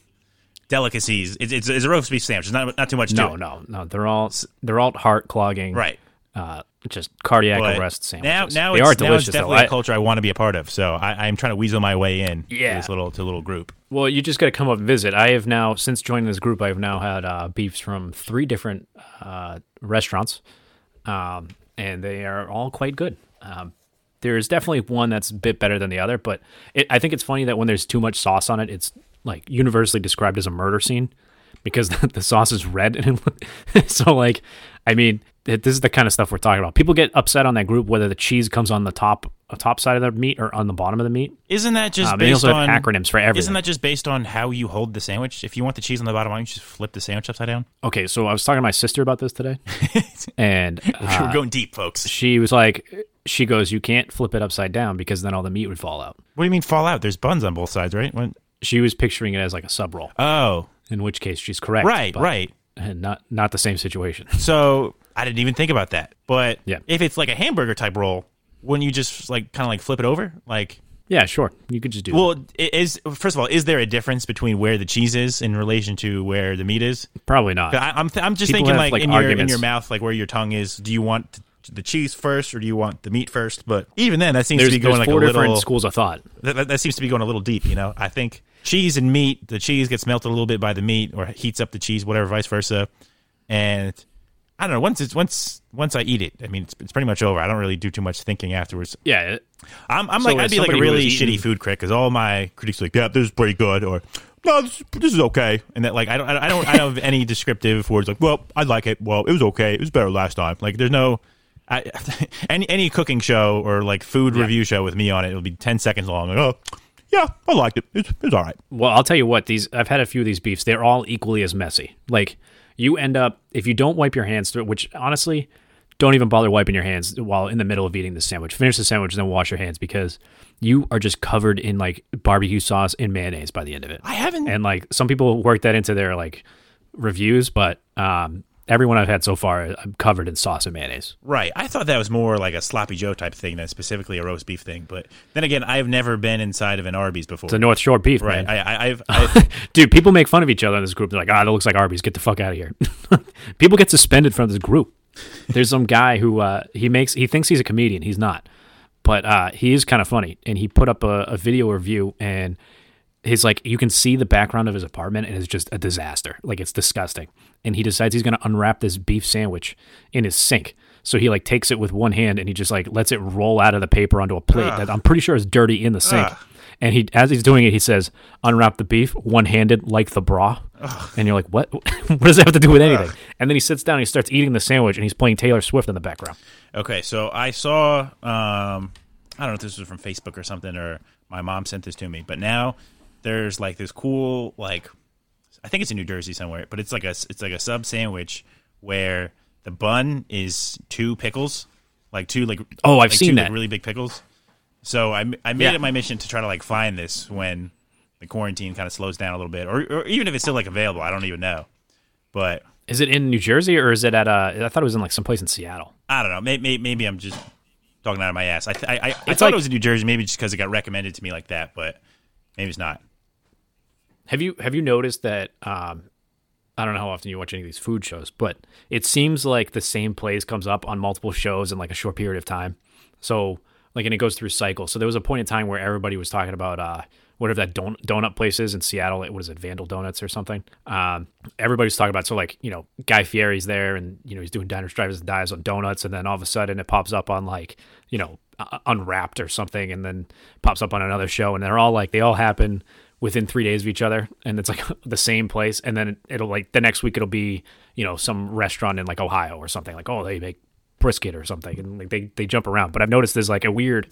delicacies. It's, it's, it's a roast beef sandwich. It's not not too much. no, to no, no. They're all they're all heart clogging, right. Uh, just cardiac But arrest sandwiches. now they it's, are now it's delicious. though. definitely I- a culture I want to be a part of. So I, I'm trying to weasel my way in. Yeah. to this little to little group. Well, you just got to come up and visit. I have now, since joining this group, I have now had uh, beefs from three different uh, restaurants, um, and they are all quite good. Um, there's definitely one that's a bit better than the other, but it, I think it's funny that when there's too much sauce on it, it's like universally described as a murder scene because the sauce is red. And it- so, like, I mean, it, this is the kind of stuff we're talking about. People get upset on that group whether the cheese comes on the top, uh, top side of the meat or on the bottom of the meat. Isn't that just Um, based on acronyms for everything. Isn't that just based on how you hold the sandwich? If you want the cheese on the bottom, why don't you just flip the sandwich upside down? Okay, so I was talking to my sister about this today, and uh, We're going deep, folks. she was like, she goes, "You can't flip it upside down because then all the meat would fall out." What do you mean fall out? There's buns on both sides, right? What? She was picturing it as like a sub roll, Oh, in which case she's correct. right, right. and not not the same situation. So I didn't even think about that. But Yeah. if it's like a hamburger type roll, wouldn't you just like kind of like flip it over? Like, yeah, sure, you could just do. It. Well, i- is first of all, is there a difference between where the cheese is in relation to where the meat is? Probably not. I, I'm th- I'm just People thinking have, like, like, in your in your mouth, like where your tongue is. Do you want the cheese first or do you want the meat first? But even then, that seems there's to be going like four a different little. schools of thought. That, that, that seems to be going a little deep. You know, I think cheese and meat. The cheese gets melted a little bit by the meat, or heats up the cheese, whatever, vice versa. And I don't know. Once it's once once I eat it, I mean, it's, it's pretty much over. I don't really do too much thinking afterwards. Yeah, it- I'm, I'm So like I'd be like a really shitty food critic because all my critics are like, yeah, this is pretty good, or no, this, this is okay, and that like I don't I don't I don't have any descriptive words like, well, I like it, well, it was okay, it was better last time. Like, there's no. I, any any cooking show or like food review show with me on it, it'll be ten seconds long. Like, oh, yeah, I liked it. It's, it's all right. Well, I'll tell you what, these I've had a few of these beefs. They're all equally as messy. Like you end up if you don't wipe your hands through, which honestly, don't even bother wiping your hands while in the middle of eating the sandwich. Finish the sandwich, and then wash your hands because you are just covered in like barbecue sauce and mayonnaise by the end of it. I haven't. And like some people work that into their like reviews, but um, everyone I've had so far, I'm covered in sauce and mayonnaise. Right. I thought that was more like a sloppy Joe type thing than specifically a roast beef thing. But then again, I have never been inside of an Arby's before. It's a North Shore beef, right. man. I, I, I've, I've Dude, people make fun of each other in this group. They're like, ah, that looks like Arby's. Get the fuck out of here. people get suspended from this group. There's some guy who uh, he makes he thinks he's a comedian. He's not, but uh, he is kind of funny. And he put up a, a video review, and his like you can see the background of his apartment, and it's just a disaster. Like it's disgusting. And he decides he's gonna unwrap this beef sandwich in his sink. So he like takes it with one hand and he just like lets it roll out of the paper onto a plate that I'm pretty sure is dirty in the sink. And he, as he's doing it, he says, "Unwrap the beef, one-handed, like the bra." And you're like, "What? what does that have to do with anything?" And then he sits down, and he starts eating the sandwich, and he's playing Taylor Swift in the background. Okay, so I saw um I don't know if this was from Facebook or something or my mom sent this to me, but now there's like this cool like I think it's in New Jersey somewhere, but it's like a it's like a sub sandwich where the bun is two pickles, like two like Oh, I've like seen two, that. like, really big pickles. So I I made Yeah. it my mission to try to like find this when the quarantine kind of slows down a little bit, or, or even if it's still like available, I don't even know. But Is it in New Jersey or is it at? Uh, I thought it was in like someplace in Seattle. I don't know. Maybe, maybe I'm just talking out of my ass. I, th- I, I, I thought like- it was in New Jersey, maybe just because it got recommended to me like that, but maybe it's not. Have you have you noticed that? Um, I don't know how often you watch any of these food shows, but it seems like the same place comes up on multiple shows in like a short period of time. So like, and it goes through cycles. So there was a point in time where everybody was talking about uh, whatever that don- donut place is in Seattle. What is it, Vandal Donuts or something? Um, everybody's talking about. So like, you know, Guy Fieri's there, and you know he's doing diners, drivers, and dives on donuts, and then all of a sudden it pops up on like, you know, uh, Unwrapped or something, and then pops up on another show, and they're all like, they all happen within three days of each other and it's like the same place and then it'll like the next week it'll be you know some restaurant in like ohio or something like oh they make brisket or something and like they, they jump around but i've noticed there's like a weird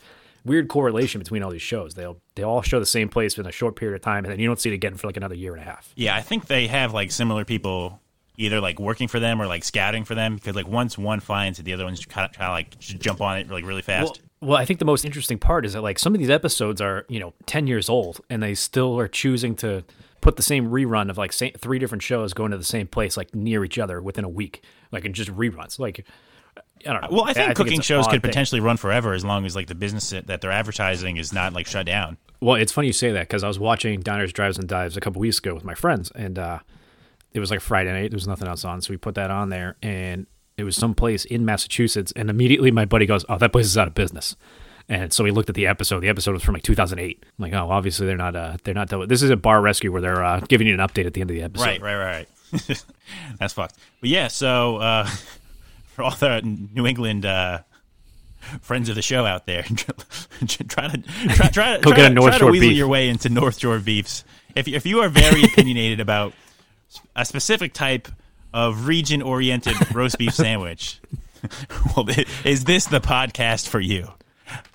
weird correlation between all these shows. They'll they all show the same place in a short period of time, and then you don't see it again for like another year and a half. Yeah, I think they have like similar people either like working for them or like scouting for them because like once one finds it, the other ones kind of try to like jump on it like really fast. Well, well, I think the most interesting part is that like some of these episodes are you know ten years old, and they still are choosing to put the same rerun of like sa- three different shows going to the same place like near each other within a week, like in just reruns. Like I don't know. well, I think cooking it's an shows could thing. potentially run forever as long as like the business that that they're advertising is not like shut down. Well, it's funny you say that because I was watching Diners, Drives, and Dives a couple weeks ago with my friends, and uh, it was like Friday night. There was nothing else on, so we put that on there, and it was some place in Massachusetts. And immediately my buddy goes, "Oh, that place is out of business." And so we looked at the episode. The episode was from like 2008. I'm like, "Oh, obviously they're not. Uh, they're not. This is a bar rescue where they're uh, giving you an update at the end of the episode." Right, right, right, right. That's fucked. But yeah, so uh, for all the New England uh, friends of the show out there, try to try, try to Go try get a to- North try Shore to weasel beef. your way into North Shore beefs. If if you are very opinionated about a specific type of region-oriented roast beef sandwich, well, is this the podcast for you?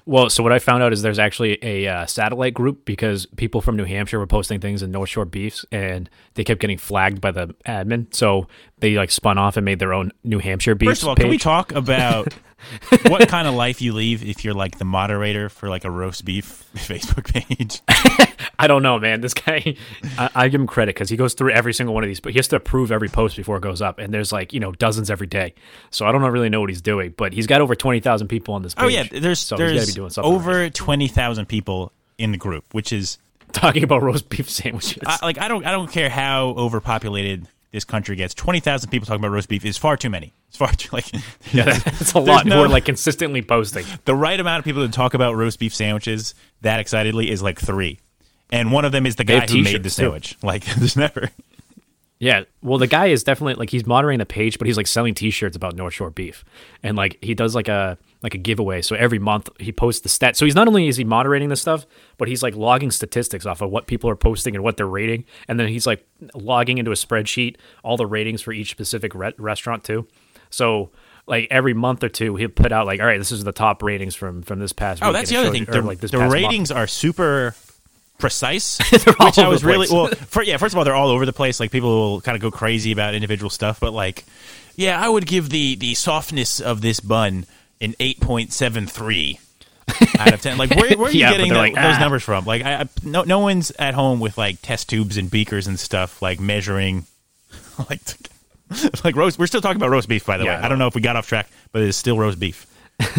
Well, so what I found out is there's actually a uh, satellite group because people from New Hampshire were posting things in North Shore Beefs, and they kept getting flagged by the admin. So they like spun off and made their own New Hampshire Beefs. First of all, page. can we talk about what kind of life you leave if you're like the moderator for like a roast beef Facebook page? I don't know, man. This guy, I, I give him credit because he goes through every single one of these, but he has to approve every post before it goes up, and there's like you know dozens every day. So I don't really know what he's doing, but he's got over twenty thousand people on this. Page, Oh yeah, there's so there's be doing something. over right. twenty thousand people in the group, which is talking about roast beef sandwiches. I, like I don't I don't care how overpopulated this country gets. Twenty thousand people talking about roast beef is far too many. It's far too like yeah, that's a lot. no- Who like consistently posting. the right amount of people to talk about roast beef sandwiches that excitedly is like three, and one of them is the guy who made the t-shirts, too. sandwich. Like there's never. Yeah, well, the guy is definitely like he's moderating the page, but he's like selling T-shirts about North Shore beef, and like he does like a like a giveaway. So every month he posts the stats. So he's not only is he moderating this stuff, but he's like logging statistics off of what people are posting and what they're rating, and then he's like logging into a spreadsheet all the ratings for each specific re- restaurant too. So like every month or two, he'll put out like, all right, this is the top ratings from from this past. Oh, that's the other thing. you- The, like this the past month. ratings are super precise, which I was really well. For, yeah, first of all, they're all over the place. Like people will kind of go crazy about individual stuff, but like, yeah, I would give the the softness of this bun an eight point seven three. out of ten, like where, where are you Yeah, getting they're like, those ah. numbers from? Like, I, I, no, no one's at home with like test tubes and beakers and stuff, like measuring, like, like roast. We're still talking about roast beef, by the Yeah, way. I I don't know if we got off track, but it's still roast beef.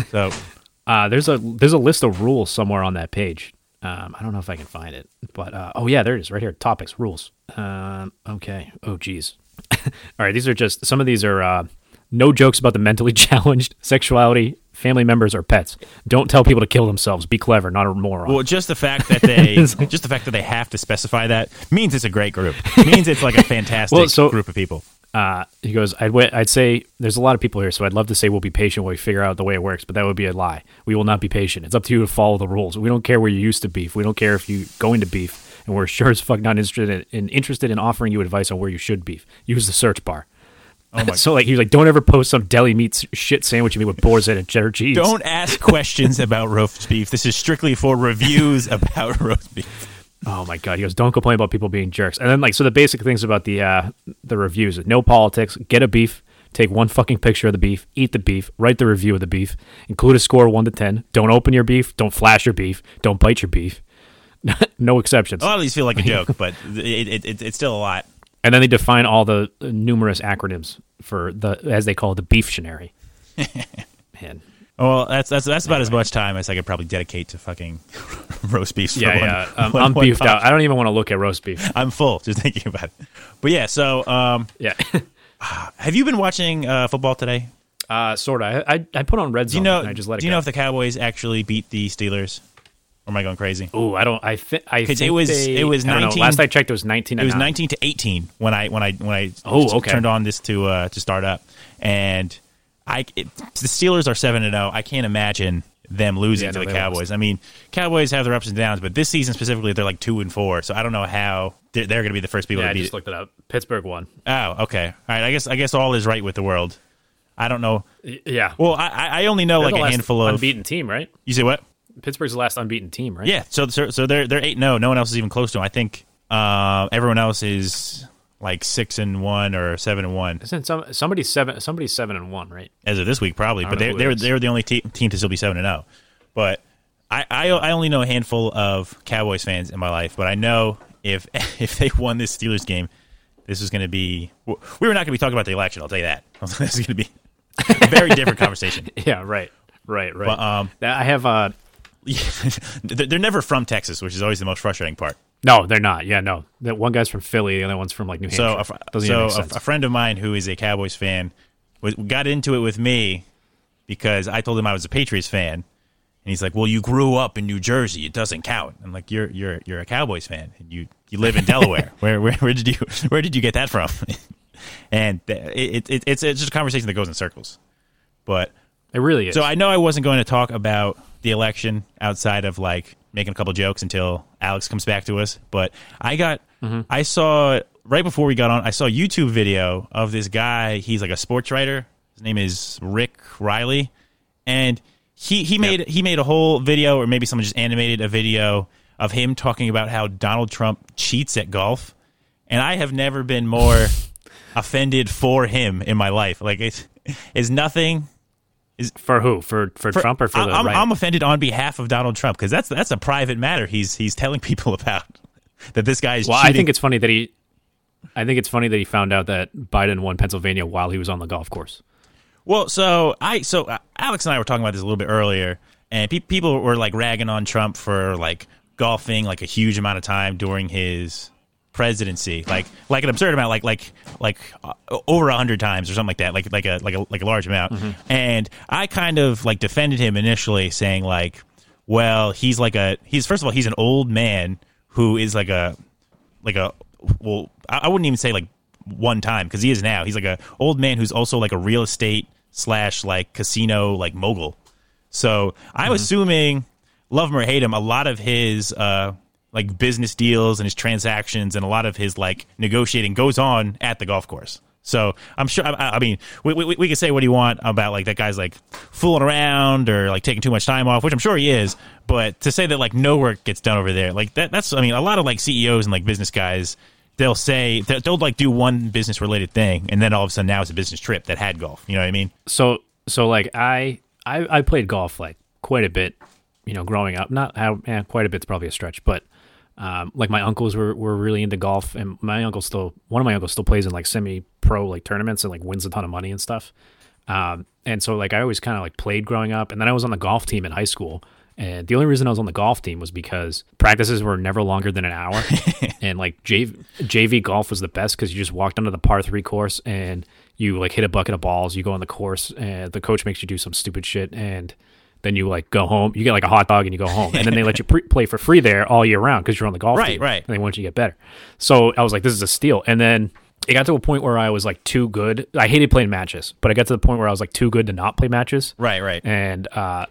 So, Uh, there's a there's a list of rules somewhere on that page. Um, I don't know if I can find it, but uh, oh yeah, there it is right here. Topics rules. Um, okay. Oh geez. All right, these are just some of these are uh, no jokes about the mentally challenged, sexuality, family members, or pets. Don't tell people to kill themselves. Be clever, not a moron. Well, just the fact that they just the fact that they have to specify that means it's a great group. means it's like a fantastic Well, so- group of people. uh, he goes, I'd, wa- I'd say there's a lot of people here, so I'd love to say we'll be patient while we figure out the way it works, but that would be a lie. We will not be patient. It's up to you to follow the rules. We don't care where you used to beef. We don't care if you go into beef, and we're sure as fuck not interested in, in interested in offering you advice on where you should beef. Use the search bar. Oh my! so like he was like, don't ever post some deli meat shit sandwich you made with boar's head and cheddar cheese. Don't ask questions about roast beef. This is strictly for reviews about roast beef. Oh my god! He goes, don't complain about people being jerks. And then like, so the basic things about the uh, the reviews: no politics, get a beef, take one fucking picture of the beef, eat the beef, write the review of the beef, include a score one to ten. Don't open your beef, don't flash your beef, don't bite your beef. no exceptions. A lot of these feel like a joke, but it, it, it, it's still a lot. And then they define all the uh, numerous acronyms for the as they call it, the beeftionary. Man, Well, that's that's that's about as much time as I could probably dedicate to fucking roast beef. yeah, one- yeah. Um, one- I'm one beefed pop. out. I don't even want to look at roast beef. I'm full just thinking about it. But yeah, so um, Yeah, have you been watching uh, football today? uh, sort of. I, I I put on red Do zone. you know? and I just let it go. do you go. know if the Cowboys actually beat the Steelers? Or am I going crazy? Oh, I don't. I think. I think it was- They, it was I don't know. 19 Last I checked, it was nineteen. It was nine. 19 to 18 when I when I when I Oh, okay. turned on this to uh, to start up, and I it, the Steelers are seven and zero. I can't imagine them losing Yeah, to no, the Cowboys. lost. I mean, Cowboys have their ups and downs, but this season specifically, they're like two and four. So I don't know how they're, they're going to be the first people Yeah, I to beat just it. looked it up. Pittsburgh won. Oh, okay, all right. I guess I guess all is right with the world. I don't know. Yeah. Well, I I I only know They're like a handful of. unbeaten team, right? You say what? Pittsburgh's the last unbeaten team, right? Yeah, so so, so they're they're eight. No, no one else is even close to them. I think uh, everyone else is like six and one or seven and one Isn't some somebody's seven somebody's seven and one, right? as of this week, probably. But they know they it were they were the only te- team to still be seven and zero. But I, I I only know a handful of Cowboys fans in my life. But I know if if they won this Steelers game, this is going to be we were not going to be talking about the election. I'll tell you that. this is going to be a very different conversation. Yeah, right, right, right. But, um, I have uh they're never from Texas, which is always the most frustrating part. no, they're not. Yeah, no. That one guy's from Philly, the other one's from like New Hampshire. So, a, fr- Doesn't so a, a friend of mine who is a Cowboys fan was, got into it with me because I told him I was a Patriots fan, and he's like, "Well, you grew up in New Jersey; it doesn't count." I'm like, "You're you're you're a Cowboys fan, and you you live in Delaware. where, where where did you where did you get that from?" and it, it, it's it's just a conversation that goes in circles. But it really is. so I know I wasn't going to talk about the election outside of like making a couple jokes until Alex comes back to us. But I got, mm-hmm. I saw right before we got on, I saw a YouTube video of this guy. He's like a sports writer. His name is Rick Reilly, and he he made he made a whole video, or maybe someone just animated a video of him talking about how Donald Trump cheats at golf. And I have never been more offended for him in my life. Like it's is nothing for who? For for, Trump or for I- the I'm, right? I'm offended on behalf of Donald Trump because that's that's a private matter. He's he's telling people about that this guy is. well, cheating. I think it's funny that he I think it's funny that he found out that Biden won Pennsylvania while he was on the golf course. well. So I so uh, Alex and I were talking about this a little bit earlier, and pe- people were like ragging on Trump for like golfing like a huge amount of time during his presidency, like like an absurd amount, like like like uh, over a hundred times or something like that, like like a like a like a large amount. And I kind of like defended him initially, saying like, well, he's like a he's first of all he's an old man who is like a like a well I, I wouldn't even say like one time because he is now. He's like a old man who's also like a real estate slash like casino like mogul. So i'm assuming love him or hate him a lot of his uh like business deals and his transactions and a lot of his like negotiating goes on at the golf course. So i'm sure i, I mean we, we, we can say what you want about like that guy's like fooling around or like taking too much time off which i'm sure he is. But to say that like no work gets done over there like that that's i mean a lot of like ceos and like business guys they'll say they'll like do one business related thing and then all of a sudden now it's a business trip that had golf. You know what i mean? So so like I I, I played golf like quite a bit, you know, growing up. Not how eh, quite a bit's probably a stretch, but um, like my uncles were, were really into golf, and my uncle still one of my uncles still plays in like semi pro like tournaments and like wins a ton of money and stuff. Um, and so like I always kind of like played growing up, and then I was on the golf team in high school. And the only reason I was on the golf team was because practices were never longer than an hour, and like JV, JV golf was the best because you just walked onto the par three course and you like hit a bucket of balls. You go on the course, and the coach makes you do some stupid shit, and then you like go home. You get like a hot dog and you go home, and then they let you pre- play for free there all year round because you're on the golf Right, team. right. And they want you to get better. So I was like, this is a steal. And then it got to a point where I was like too good. I hated playing matches, but I got to the point where I was like too good to not play matches. right right And uh,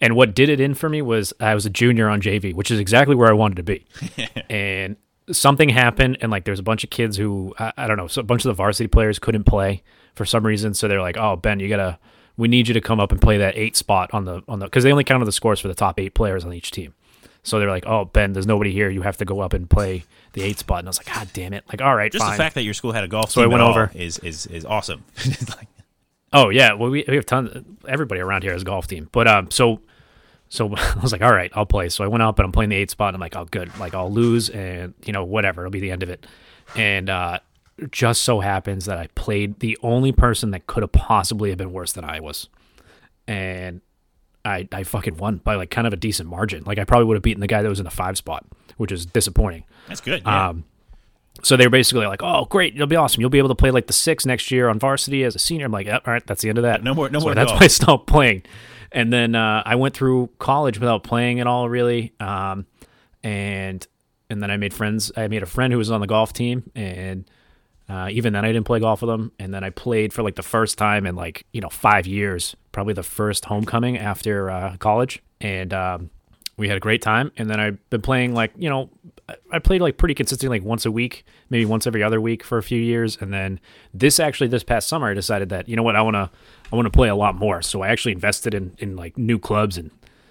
and what did it in for me was I was a junior on JV, which is exactly where I wanted to be. and something happened, and like there's a bunch of kids who I, I don't know, so a bunch of the varsity players couldn't play for some reason. So they're like, "Oh, Ben, you gotta, we need you to come up and play that eight spot on the on the because they only counted the scores for the top eight players on each team." So they're like, "Oh, Ben, there's nobody here. You have to go up and play the eight spot." And I was like, "God damn it!" Like, all right, just fine. the fact that your school had a golf So I team went over. is is is awesome like- Oh yeah, well we, we have tons. Everybody around here has a golf team, but um, so so I was like, all right, I'll play. So I went up and I'm playing the eight spot. And I'm like, oh good, like I'll lose and you know whatever, it'll be the end of it. And uh, just so happens that I played the only person that could have possibly have been worse than I was, and I I fucking won by like kind of a decent margin. Like I probably would have beaten the guy that was in the five spot, which is disappointing. that's good yeah. Um, so they were basically like, "Oh, great! You'll be awesome. You'll be able to play like the six next year on varsity as a senior." I'm like, yep, "All right, that's the end of that. No more- no So more That's why I stopped playing. And then uh, I went through college without playing at all, really. Um, and and then I made friends. I made a friend who was on the golf team, and uh, even then I didn't play golf with him. And then I played for like the first time in like you know five years, probably the first homecoming after uh, college, and um, we had a great time. And then I've been playing like you know I- played like pretty consistently, like once a week, maybe once every other week for a few years. And then this actually this past summer, I decided that you know what I want to I want to play a lot more. So I actually invested in in like new clubs and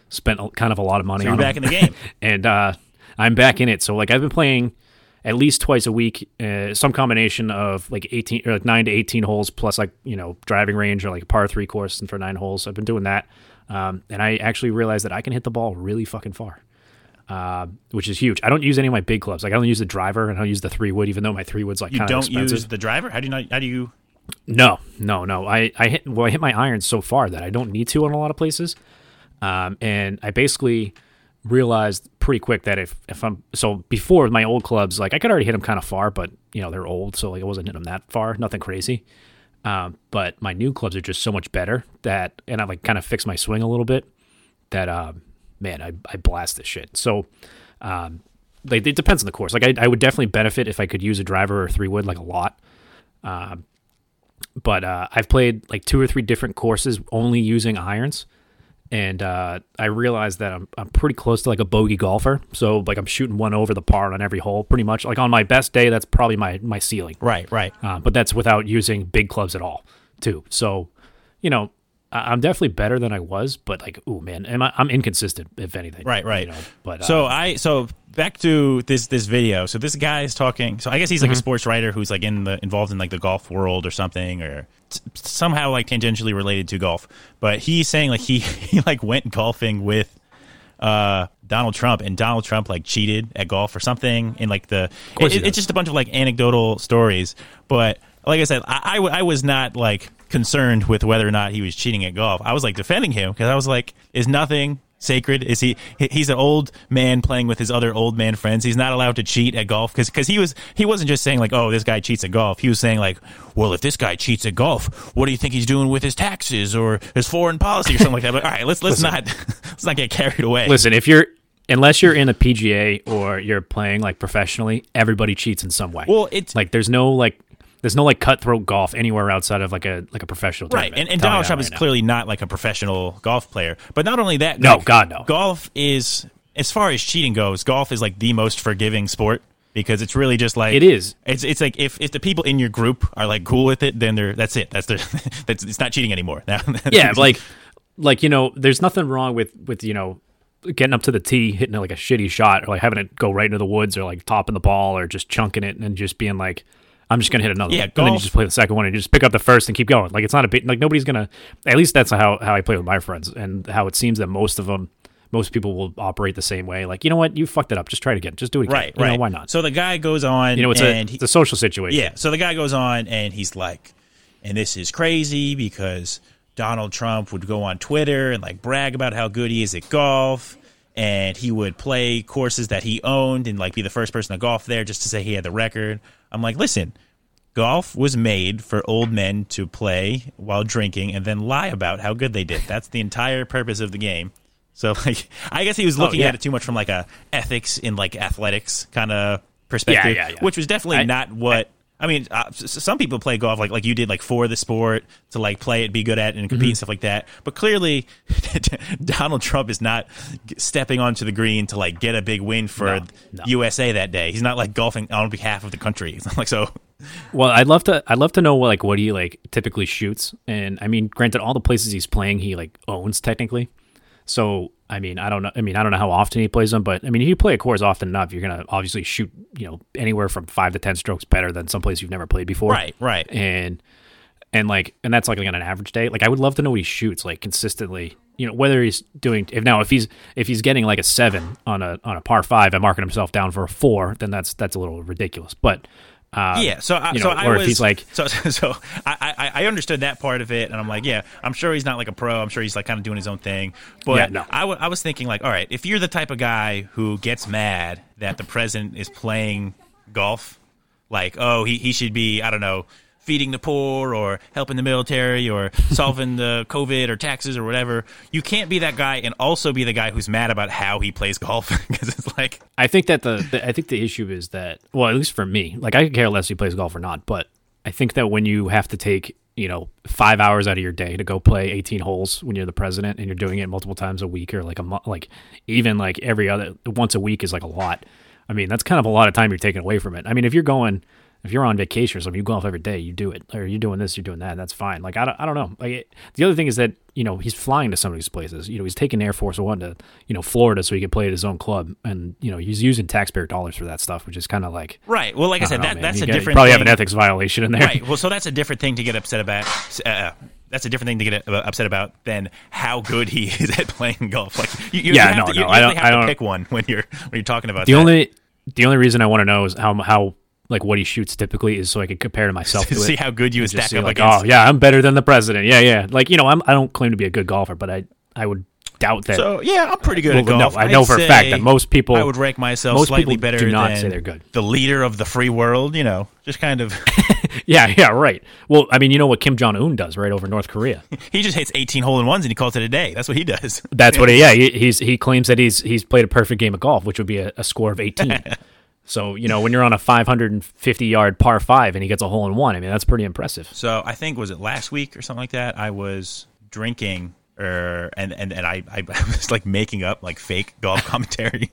spent kind of a lot of money you're on back them. in the game. and uh, I'm back in it. So like I've been playing at least twice a week, uh, some combination of like 18 or like nine to 18 holes plus like you know driving range or like a par three course and for nine holes. I've been doing that, um, and I actually realized that I can hit the ball really fucking far. Uh, which is huge. I don't use any of my big clubs. Like I don't use the driver and I don't use the three wood, even though my three wood's like You kind of don't expensive. use the driver. How do you not? How do you? No, no, no. I, I hit well, I hit my irons so far that I don't need to in a lot of places. Um, and I basically realized pretty quick that if, if I'm so before my old clubs, like I could already hit them kind of far, but you know they're old, so like I wasn't hitting them that far, nothing crazy. Um, but my new clubs are just so much better that, and I like kind of fixed my swing a little bit. That um, man, I I blast this shit. So um, like it depends on the course. Like I, I would definitely benefit if I could use a driver or three wood like a lot. Um, but uh, I've played like two or three different courses only using irons, and uh, I realized that I'm I'm pretty close to like a bogey golfer. So like I'm shooting one over the par on every hole, pretty much. Like on my best day, that's probably my my ceiling. Right, right. Uh, but that's without using big clubs at all, too. So, you know, I'm definitely better than I was, but like, oh man, am I, I'm inconsistent if anything. Right, right. You know, but uh, So I so back to this this video. So this guy is talking. So I guess he's Mm-hmm. like a sports writer who's like in the involved in like the golf world or something, or t- somehow like tangentially related to golf. But he's saying like he he like went golfing with uh Donald Trump and Donald Trump like cheated at golf or something in like the course it- it's just a bunch of like anecdotal stories but like I said I, I, w- I was not like concerned with whether or not he was cheating at golf. I was like defending him because I was like is nothing sacred? Is he he- he's an old man playing with his other old man friends. He's not allowed to cheat at golf because because he was he wasn't just saying like oh this guy cheats at golf. He was saying like well if this guy cheats at golf what do you think he's doing with his taxes or his foreign policy or something like that? But all right let's let's not let's not get carried away. Listen, if you're unless you're in a PGA or you're playing like professionally, everybody cheats in some way. well it's like there's no like there's no like cutthroat golf anywhere outside of like a like a professional Right, tournament. and, and Donald Trump right is now. clearly not like a professional golf player. But not only that, No, like, God, no. Golf is, as far as cheating goes, golf is like the most forgiving sport because it's really just like It is. It's it's like if, if the people in your group are like cool with it, then they're that's it. That's their that's it's not cheating anymore. Yeah, like like you know, there's nothing wrong with with you know getting up to the tee, hitting like a shitty shot, or like having it go right into the woods, or like topping the ball, or just chunking it and just being like. I'm just gonna hit another Yeah, one. and then you just play the second one and you just pick up the first and keep going. Like it's not a big like nobody's gonna. At least that's how how I play with my friends and how it seems that most of them, most people will operate the same way. Like you know what, you fucked it up. Just try it again. Just do it again. right, You know, right. why not? So the guy goes on, You know, it's a he, it's a social situation. Yeah. So the guy goes on and he's like, and this is crazy because Donald Trump would go on Twitter and like brag about how good he is at golf. And he would play courses that he owned and like be the first person to golf there just to say he had the record. I'm like, listen, golf was made for old men to play while drinking and then lie about how good they did. That's the entire purpose of the game. So like I guess he was oh, looking Oh, yeah. at it too much from like a ethics in like athletics kind of perspective, yeah, yeah. which was definitely I- not what I mean, uh, some people play golf like like you did, like for the sport to like play it, be good at, it, and compete Mm-hmm. and stuff like that. But clearly, Donald Trump is not stepping onto the green to like get a big win for No, no. USA that day. He's not like golfing on behalf of the country. It's not like so. Well, I'd love to. I'd love to know what like what he like typically shoots. And I mean, granted, all the places he's playing, he like owns technically. So I mean, I don't know. I mean, I don't know how often he plays them, but I mean, if you play a course often enough, you're gonna obviously shoot you know anywhere from five to ten strokes better than some place you've never played before. Right, right. And and like and that's like on an average day. Like I would love to know what he shoots like consistently. You know whether he's doing if now if he's if he's getting like a seven on a on a par five and marking himself down for a four, then that's that's a little ridiculous. But uh, Yeah, so I, you so know, I was he's like so so I, I I understood that part of it, and I'm like, yeah, I'm sure he's not like a pro. I'm sure he's like kind of doing his own thing. But Yeah, no. I I was thinking like, all right, if you're the type of guy who gets mad that the president is playing golf, like, oh, he he should be, I don't know. Feeding the poor, or helping the military, or solving the COVID, or taxes, or whatever. You can't be that guy and also be the guy who's mad about how he plays golf because it's like, I think that the, the I think the issue is that well, at least for me, like I could care less if he plays golf or not, but I think that when you have to take you know five hours out of your day to go play 18 holes when you're the president and you're doing it multiple times a week or like a mo- like even like every other once a week is like a lot. I mean, that's kind of a lot of time you're taking away from it. I mean, if you're going if you're on vacation or something, you golf every day, you do it, or you're doing this, you're doing that. That's fine. Like I don't, I don't know. Like it, the other thing is that you know he's flying to some of these places. You know he's taking Air Force One to you know Florida so he can play at his own club, and you know he's using taxpayer dollars for that stuff, which is kind of like Right. Well, like I, I said, don't know, that's You a got- different. probably thing. have an ethics violation in there. Right. Well, so that's a different thing to get upset about. Uh, that's a different thing to get uh, upset about than how good he is at playing golf. Like, you, you Yeah, have no, to, no, you I don't- have I don't- pick one when you're when you're talking about The that. only the only reason I want to know is how how like what he shoots typically is so I can compare to myself to see how good you stack up like, against. oh yeah, I'm better than the president. Yeah, yeah. Like you know, I'm I don't claim to be a good golfer, but I I would doubt that. So yeah, I'm pretty good Well, at golf. no, I know I'd for a fact that most people I would rank myself most slightly people better do not than say they're good. the leader of the free world. You know, just kind of. yeah, yeah, right. Well, I mean, you know what Kim Jong Un does right over North Korea. he just hits 18 hole in ones and he calls it a day. That's what he does. That's what. He, yeah, he, he's he claims that he's he's played a perfect game of golf, which would be a, a score of 18. So you know, when you're on a 550 yard par five and he gets a hole in one, I mean, that's pretty impressive. So I think was it last week or something like that. I was drinking, or and and and I I was like making up like fake golf commentary,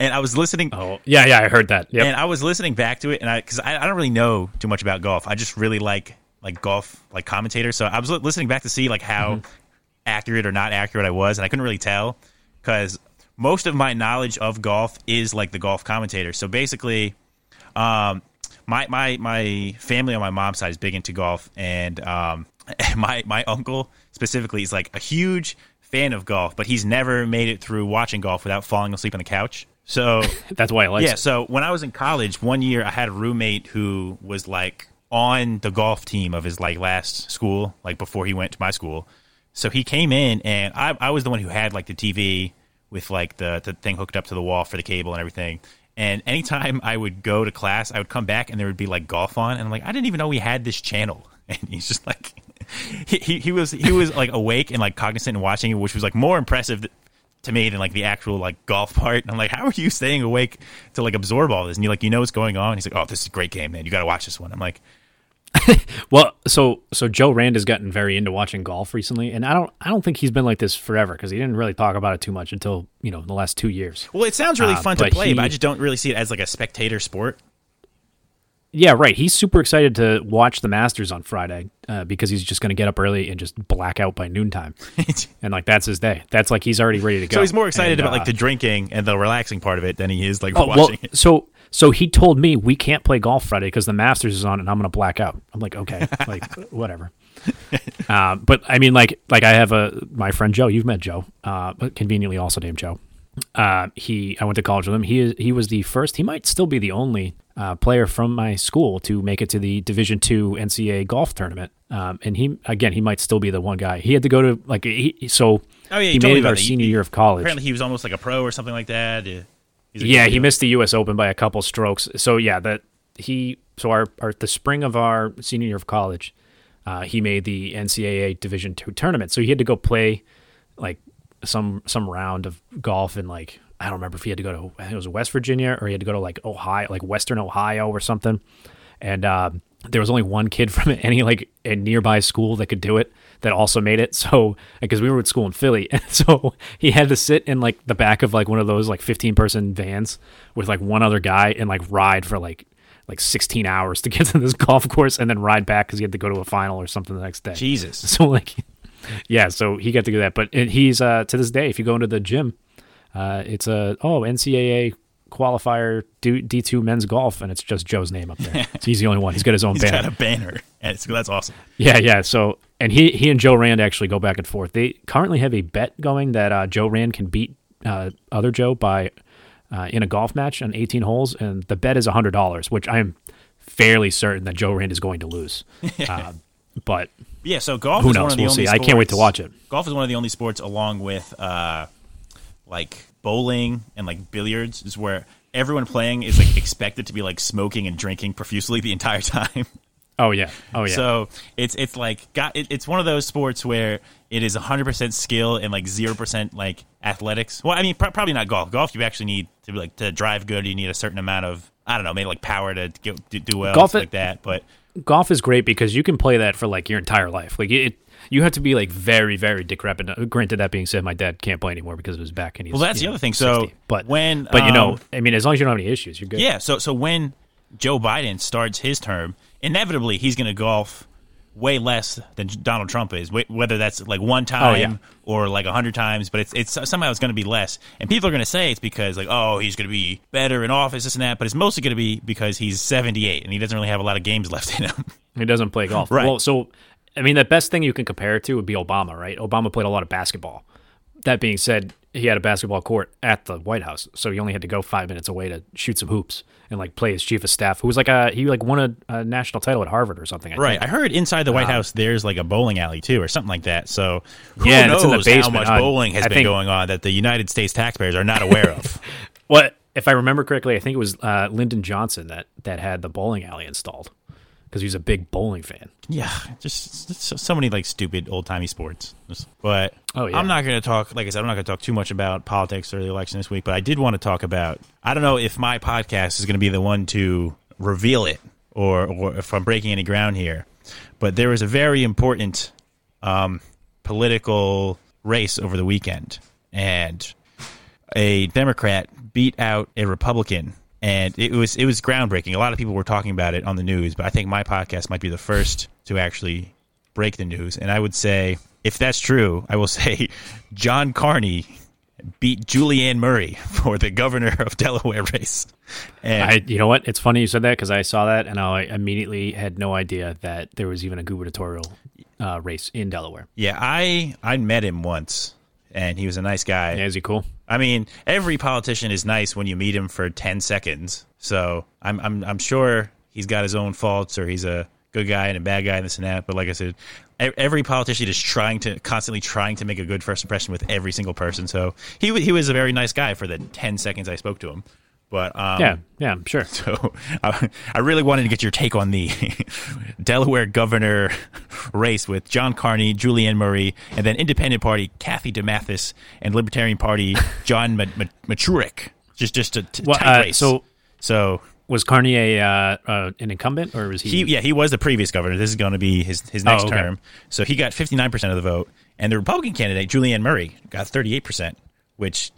and I was listening. Oh, yeah, yeah, I heard that. Yep. And I was listening back to it, and I because I, I don't really know too much about golf. I just really like like golf like commentators. So I was listening back to see like how Mm-hmm. accurate or not accurate I was, and I couldn't really tell because most of my knowledge of golf is like the golf commentator. So basically, um, my my my family on my mom's side is big into golf, and um, my my uncle specifically is like a huge fan of golf, but he's never made it through watching golf without falling asleep on the couch. So that's why I like. yeah, so when I was in college, one year I had a roommate who was like on the golf team of his like last school, like before he went to my school. So he came in and I, I was the one who had like the TV with like the, the thing hooked up to the wall for the cable and everything. And anytime I would go to class, I would come back and there would be like golf on, and I'm like, I didn't even know we had this channel. And he's just like, he, he, he was he was like awake and like cognizant and watching it, which was like more impressive to me than like the actual like golf part. And I'm like, how are you staying awake to like absorb all this? And you like, you know what's going on? He's like, oh, this is a great game, man. You got to watch this one. I'm like, Well, so so Joe Rand has gotten very into watching golf recently, and I don't I don't think he's been like this forever because he didn't really talk about it too much until you know the last two years. well, it sounds really Uh, fun to play, but I just don't really see it as like a spectator sport. Yeah, right. He's super excited to watch the Masters on Friday uh, because he's just going to get up early and just black out by noontime, and like that's his day. That's like he's already ready to go. so he's more excited And, about uh, like the drinking and the relaxing part of it than he is like Oh, watching well, it. so so he told me we can't play golf Friday because the Masters is on and I'm gonna black out. I'm like, okay, like whatever. Uh, but I mean, like like I have a my friend Joe. You've met Joe, uh, but conveniently also named Joe. Uh, he I went to college with him. He is he was the first. He might still be the only uh, player from my school to make it to the Division two NCAA golf tournament. Um, and he again, he might still be the one guy. He had to go to like he, so. Oh, yeah, he he made it our. Senior he- year of college. Apparently, he was almost like a pro or something like that. Yeah, Yeah, he missed the U.S. Open by a couple strokes. So yeah, that he so our, our the spring of our senior year of college, uh, he made the NCAA Division two tournament. So he had to go play like some some round of golf in like I don't remember if he had to go to I think it was West Virginia or he had to go to like Ohio, like Western Ohio or something. And uh, there was only one kid from any like a nearby school that could do it that also made it. So because we were at school in Philly, and so he had to sit in like the back of like one of those like fifteen person vans with like one other guy and like ride for like like sixteen hours to get to this golf course and then ride back because he had to go to a final or something the next day. Jesus. So like, yeah, so he got to do that. But he's uh, to this day, if you go into the gym, uh, it's a oh NCAA qualifier D two men's golf, and it's just Joe's name up there. so he's the only one. He's got his own He's banner. got a banner. And it's, that's awesome. Yeah, yeah. So and he he and Joe Rand actually go back and forth. They currently have a bet going that uh, Joe Rand can beat uh, other Joe by uh, in a golf match on 18 holes, and the bet is hundred dollars, which I am fairly certain that Joe Rand is going to lose. uh, but Yeah, so golf Who is knows? one of the We'll only see. I can't wait to watch it. Golf is one of the only sports along with uh like bowling and like billiards is where everyone playing is like expected to be like smoking and drinking profusely the entire time. oh yeah, oh yeah. So it's it's like got it, it's one of those sports where it is 100% skill and like 0% like athletics. Well, I mean pr- probably not golf. Golf you actually need to be like to drive good, you need a certain amount of I don't know, maybe like power to get, to do well Golf it- like that, but golf is great because you can play that for like your entire life. Like it, you have to be like very, very decrepit. Uh, Granted, that being said, my dad can't play anymore because of his back, and he's Well, that's the know, other thing. So 60. but when but you know, um, I mean, as long as you don't have any issues, you're good. Yeah, so so when Joe Biden starts his term, inevitably he's going to golf way less than Donald Trump is. Whether that's like one time Oh, yeah. or like a hundred times, but it's it's somehow it's going to be less. And people are going to say it's because like oh he's going to be better in office, this and that. But it's mostly going to be because he's seventy eight and he doesn't really have a lot of games left in him. He doesn't play golf. Right. Well, so I mean, the best thing you can compare it to would be Obama, right? Obama played a lot of basketball. That being said, he had a basketball court at the White House, so he only had to go five minutes away to shoot some hoops and like play his chief of staff, who was like a he like won a, a national title at Harvard or something. I Right. think. I heard inside the White House there's like a bowling alley too, or something like that. So who Yeah, knows it's in the how much Uh, bowling has I been think- going on that the United States taxpayers are not aware of. What if I remember correctly? I think it was uh, Lyndon Johnson that that had the bowling alley installed because he was a big bowling fan. yeah, just so, so many like stupid old timey sports. But Oh, yeah. I'm not going to talk. Like I said, I'm not going to talk too much about politics or the election this week. But I did want to talk about. I don't know if my podcast is going to be the one to reveal it, or, or if I'm breaking any ground here. But there was a very important um, political race over the weekend, and a Democrat beat out a Republican, and it was it was groundbreaking. A lot of people were talking about it on the news, but I think my podcast might be the first to actually break the news. And I would say, if that's true, I will say John Carney beat Julianne Murray for the governor of Delaware race. And I, you know what? It's funny you said that because I saw that and I immediately had no idea that there was even a gubernatorial uh, race in Delaware. yeah, I I met him once, and he was a nice guy. Yeah, is he cool? I mean, every politician is nice when you meet him for ten seconds. So I'm I'm I'm sure he's got his own faults, or he's a good guy and a bad guy and this and that. But like I said, every politician is trying to constantly trying to make a good first impression with every single person. So he he was a very nice guy for the ten seconds I spoke to him. But um, Yeah, yeah, I'm sure. so I, I really wanted to get your take on the Delaware governor race with John Carney, Julianne Murray, and then Independent Party Kathy DeMatteis and Libertarian Party John Ma- Machurek. Just just a t- Well, tight uh, race. so so was Carney a uh, uh, an incumbent or was he? he yeah he was the previous governor. This is going to be his his next Oh, okay. term. So he got fifty nine percent of the vote, and the Republican candidate Julianne Murray got thirty eight percent, which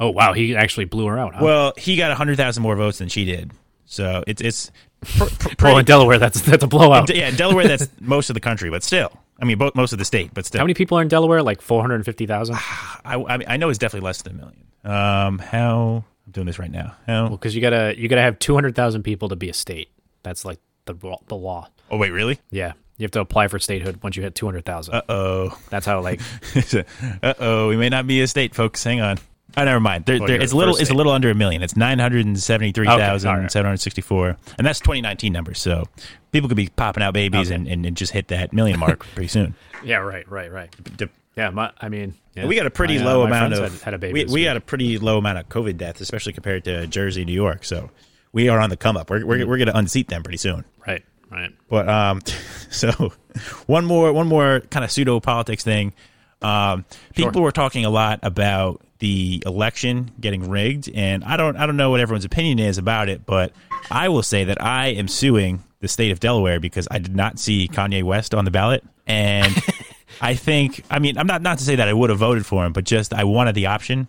oh wow, he actually blew her out. Huh? well he got hundred thousand more votes than she did. So it's it's pr- pr- well, in Delaware, that's that's a blowout. yeah, Delaware. That's most of the country, but still, I mean, both most of the state, but still, How many people are in Delaware? Like four hundred fifty thousand. I, I, mean, I know it's definitely less than a million. Um, how I'm doing this right now? How? Well, Because you gotta you gotta have two hundred thousand people to be a state. That's like the law- the law. Oh wait, really? Yeah, you have to apply for statehood once you hit two hundred thousand. Uh oh. That's how like uh oh. We may not be a state, folks. Hang on. Oh, never mind. There, Well, there, you're it's little. It's a little under a million. It's nine hundred and seventy-three thousand seven hundred sixty-four, and that's 2019 numbers. So people could be popping out babies Okay. and, and, and just hit that million mark pretty soon. yeah, right, right, right. De- Yeah, my, I mean, yeah. We got a pretty My, uh, low my amount of had, had a baby. we, we got a pretty low amount of COVID deaths, especially compared to Jersey, New York. So we are on the come up. We're we're, we're going to unseat them pretty soon. right, right. But um, so one more one more kind of pseudo politics thing. Um, people Sure. were talking a lot about the election getting rigged, and I don't I don't know what everyone's opinion is about it, but I will say that I am suing the state of Delaware because I did not see Kanye West on the ballot, and I think I mean I'm not not to say that I would have voted for him, but just I wanted the option,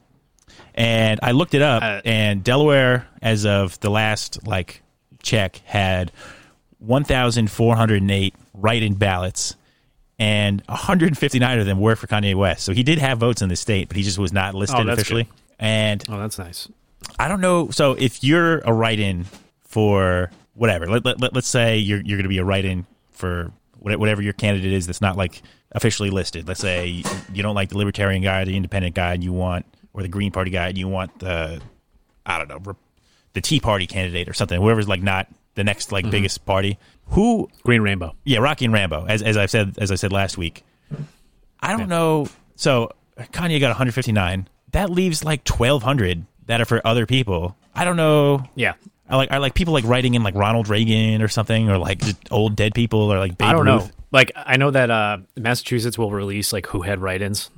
and I looked it up, Uh, and Delaware, as of the last like check, had 1,408 write-in ballots, and 159 of them were for Kanye West. So he did have votes in the state, but he just was not oh, listed Oh, officially. And Oh, that's nice. I don't know. So if you're a write-in for whatever, let, let, let, us say you're you're going to be a write-in for whatever your candidate is that's not like officially listed. Let's say you- you don't like the Libertarian guy, the Independent guy, and you want or the Green Party guy, and you want the I don't know the Tea Party candidate or something. Whoever's like not the next like biggest party. Who Green Rainbow. yeah, Rocky and Rambo, as as I've said as I said last week. I don't know. So Kanye got 159. That leaves like 1,200 that are for other people. I don't know. Yeah. I like I like people like writing in like Ronald Reagan or something, or like just old dead people, or like Babe I don't Ruth. know. Like I know that uh, Massachusetts will release like who had write-ins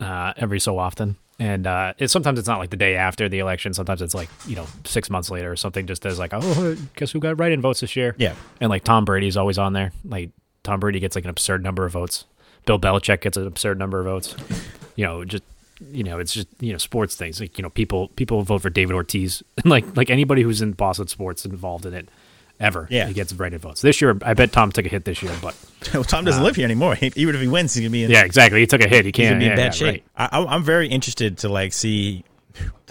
uh, every so often, and uh, it, sometimes it's not like the day after the election. Sometimes it's like you know six months later or something. Just as like, oh, guess who got write-in votes this year? Yeah. and like Tom Brady's always on there. Like Tom Brady gets like an absurd number of votes. Bill Belichick gets an absurd number of votes. You know, just you know, it's just you know sports things. Like you know, people people vote for David Ortiz, like like anybody who's in Boston sports involved in it ever. Yeah. he gets write-in votes this year. I bet Tom took a hit this year, but well, Tom doesn't live here anymore. Even if he wins, he's gonna be in, yeah, exactly. He took a hit. He can't be in yeah, bad yeah, shape. right. I, I'm very interested to like see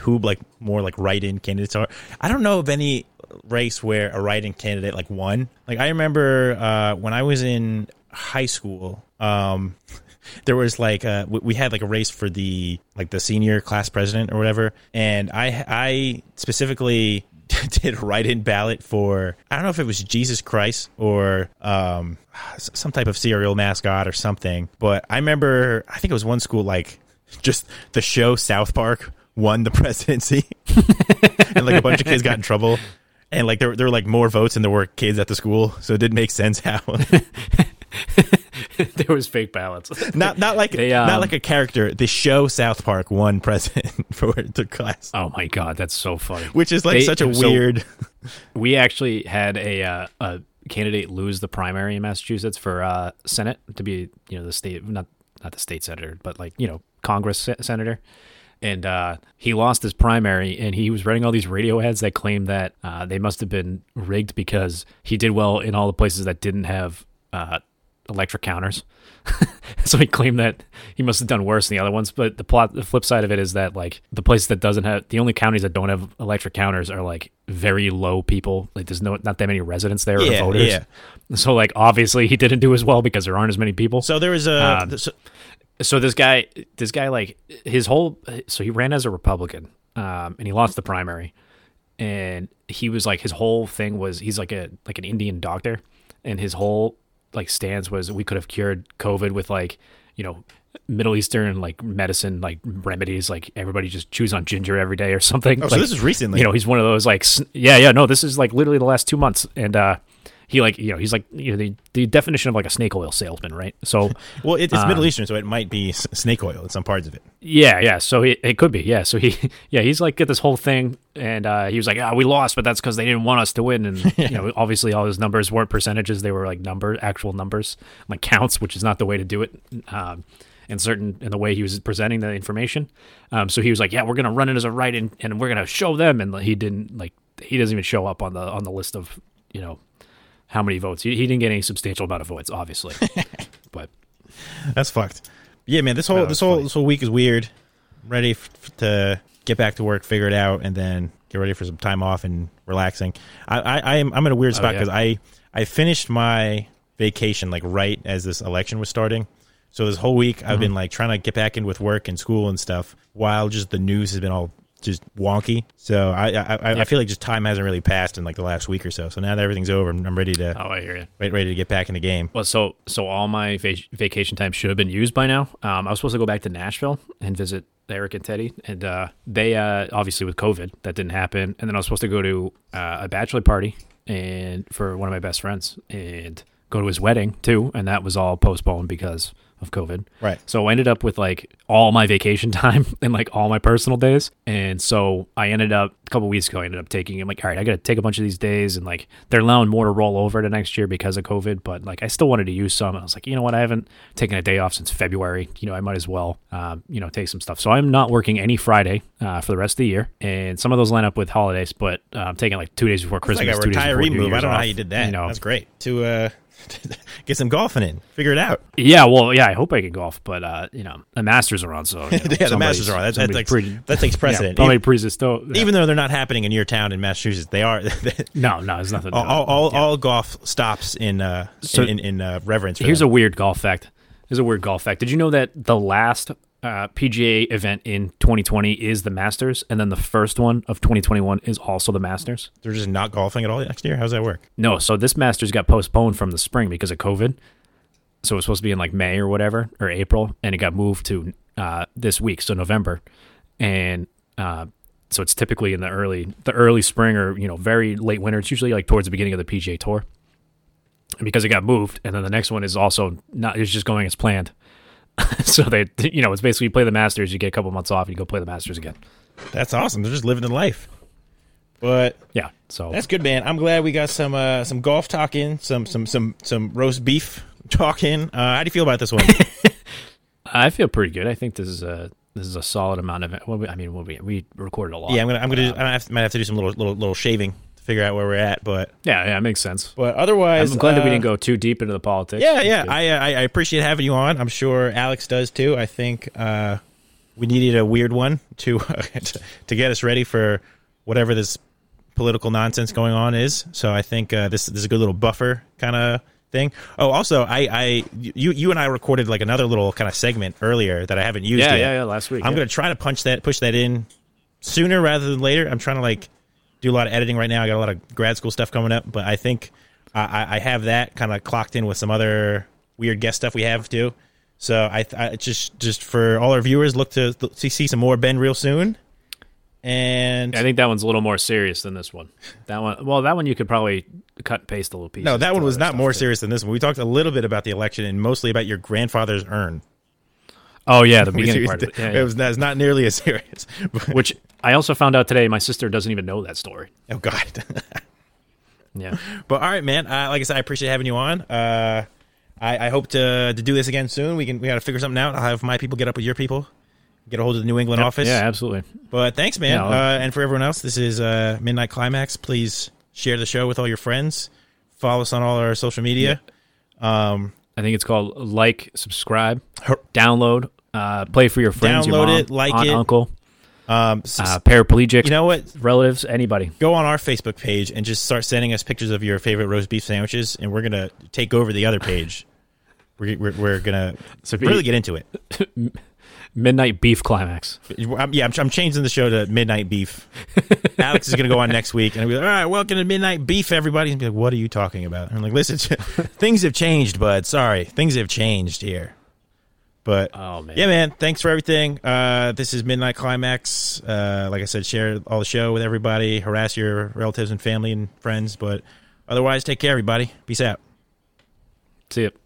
who like more like write-in candidates are. I don't know of any race where a write-in candidate like won. Like I remember uh, when I was in high school. Um, there was like uh we- we had like a race for the like the senior class president or whatever and i i specifically did a write-in ballot for i don't know if it was jesus christ or um some type of cereal mascot or something but i remember i think it was one school like just the show south park won the presidency. And like a bunch of kids got in trouble. And like there, there were like more votes than there were kids at the school so it didn't make sense how there was fake ballots. not not like They, um, not like a character. The show South Park won president for the class, oh my god, that's so funny. which is like They- such a so- weird. We actually had a uh, a candidate lose the primary in Massachusetts for uh, Senate to be you know the state not not the state senator but like you know Congress se- senator. And uh, he lost his primary, and he was writing all these radio ads that claimed that uh, they must have been rigged because he did well in all the places that didn't have uh, electric counters. so he claimed that he must have done worse than the other ones. But the plot, the flip side of it is that like the places that doesn't have the only counties that don't have electric counters are like very low people. Like there's no not that many residents there Yeah, or voters. yeah. So like obviously he didn't do as well because there aren't as many people. So there was a. Um, so- so this guy this guy like his whole so he ran as a republican um and he lost the primary and he was like his whole thing was he's like a like an indian doctor and his whole like stance was we could have cured covid with like you know middle eastern like medicine like remedies like everybody just chews on ginger every day or something oh, so this is recently. you know he's one of those like yeah yeah no this is like literally the last two months and uh he like you know he's like you know the, the definition of like a snake oil salesman right so well, it, it's um, Middle Eastern, so it might be snake oil in some parts of it. Yeah, yeah. So he, it could be. Yeah. So he, yeah, he's like get this whole thing, and uh, he was like, "Ah, we lost, but that's because they didn't want us to win." And you know, obviously, all his numbers weren't percentages; they were like number, actual numbers, like counts, which is not the way to do it. Um, in certain in the way he was presenting the information. Um, so he was like, "Yeah, we're gonna run it as a right, and, and we're gonna show them." And he didn't like he doesn't even show up on the on the list of you know how many votes. He, he didn't get any substantial amount of votes, obviously. but That's fucked. Yeah, man. This whole No, this whole funny. this whole week is weird. Ready f- f- to get back to work, figure it out, and then get ready for some time off and relaxing. I I, I am I'm in a weird oh, spot yeah. because I I finished my vacation like right as this election was starting. So this whole week I've mm-hmm. been like trying to get back in with work and school and stuff, while just the news has been all just wonky. So I I, I, I feel like just time hasn't really passed in like the last week or so. So now that everything's over, I'm, I'm ready to oh, I hear you. ready, ready to get back in the game. Well, so so all my va- vacation time should have been used by now. Um, I was supposed to go back to Nashville and visit Eric and Teddy, and uh, they uh, obviously with COVID that didn't happen. And then I was supposed to go to uh, a bachelor party and for one of my best friends and go to his wedding too, and that was all postponed because of COVID. Right. So I ended up with like all my vacation time and like all my personal days. And so I ended up a couple weeks ago, I ended up taking, I'm like, all right, I got to take a bunch of these days. And like they're allowing more to roll over to next year because of COVID. But like I still wanted to use some. I was like, you know what? I haven't taken a day off since February. You know, I might as well, um, you know, take some stuff. So I'm not working any Friday uh, for the rest of the year. And some of those line up with holidays, but uh, I'm taking like two days before Christmas. like a two days before retiree move. I don't know how you did that. You know, That's great to uh, get some golfing in. Figure it out. yeah, well, yeah, I hope I can golf, but uh, you know, the Masters are on, so you know, yeah, the Masters are on. That, that, somebody's takes, pretty- that takes precedent. Yeah, even, probably pre even though they're not happening in your town in Massachusetts, they are. No, no, it's nothing. all, all, all, yeah. all golf stops in uh, So- in, in, in uh, reverence. For Here's a weird golf fact. Here's a weird golf fact. Did you know that the last uh, PGA event in 2020 is the Masters, and then the first one of 2021 is also the Masters? they're just not golfing at all next year. How's that work? No, so this Masters got postponed from the spring because of COVID. So it was supposed to be in like May or whatever or April, and it got moved to uh, this week, so November, and uh, so it's typically in the early the early spring or you know very late winter. It's usually like towards the beginning of the PGA Tour, and because it got moved, and then the next one is also not it's just going as planned. so they you know it's basically you play the Masters, you get a couple months off, and you go play the Masters again. That's awesome. They're just living the life. But Yeah, so that's good, man. I'm glad we got some uh, some golf talking, some some some some roast beef talking. Uh, how do you feel about this one? I feel pretty good. I think this is a this is a solid amount of. Well, we, I mean, we'll we recorded a lot. Yeah, I'm gonna I'm gonna I might have to do some little little little shaving figure out where we're at, but yeah, yeah, it makes sense. but otherwise, I'm glad that we uh, didn't go too deep into the politics. Yeah, That's yeah. good. Uh, I I appreciate having you on. I'm sure Alex does too. I think uh, we needed a weird one to to, to get us ready for whatever this political nonsense going on is. So I think uh, this, this is a good little buffer kind of thing. Oh, also, I, I you you and I recorded like another little kind of segment earlier that I haven't used yeah, yet. yeah, yeah. Last week, I'm yeah. gonna try to punch that push that in sooner rather than later. I'm trying to like do a lot of editing right now. I got a lot of grad school stuff coming up, but I think I, I- have that kind of clocked in with some other weird guest stuff we have too. So I, I just just for all our viewers, look to see, see some more Ben real soon. And I think that one's a little more serious than this one. That one, well, that one you could probably cut and paste a little piece. no, that one was not more serious than this one. We talked a little bit about the election and mostly about your grandfather's urn. Oh yeah, the beginning part of it. it Yeah, yeah. was it's not nearly as serious. Which I also found out today. My sister doesn't even know that story. oh God. Yeah, But all right, man. Uh, like I said, I appreciate having you on. Uh, I, I hope to to do this again soon. We can we got to figure something out. I'll have my people get up with your people, get a hold of the New England office. yeah, absolutely. But thanks, man. Yeah, uh, and for everyone else, this is uh, Midnight Climax. Please share the show with all your friends. Follow us on all our social media. Um, I think it's called like, subscribe, download, uh, play for your friends, your Download mom, it, like aunt, it. uncle, um, uh, paraplegic, you know what? relatives, anybody. Go on our Facebook page and just start sending us pictures of your favorite roast beef sandwiches, and we're gonna take over the other page. We're, we're, we're gonna So really get into it. Midnight beef climax. I'm, yeah, I'm, I'm changing the show to Midnight Beef. Alex is going to go on next week, and I'll be like, all right, welcome to Midnight Beef, everybody. And be like, what are you talking about? And I'm like, listen, things have changed, bud. Sorry, things have changed here. But Oh man, yeah, man, thanks for everything. Uh, this is Midnight Climax. Uh, like I said, share all the show with everybody, harass your relatives and family and friends. But otherwise, take care, everybody. Peace out. see it.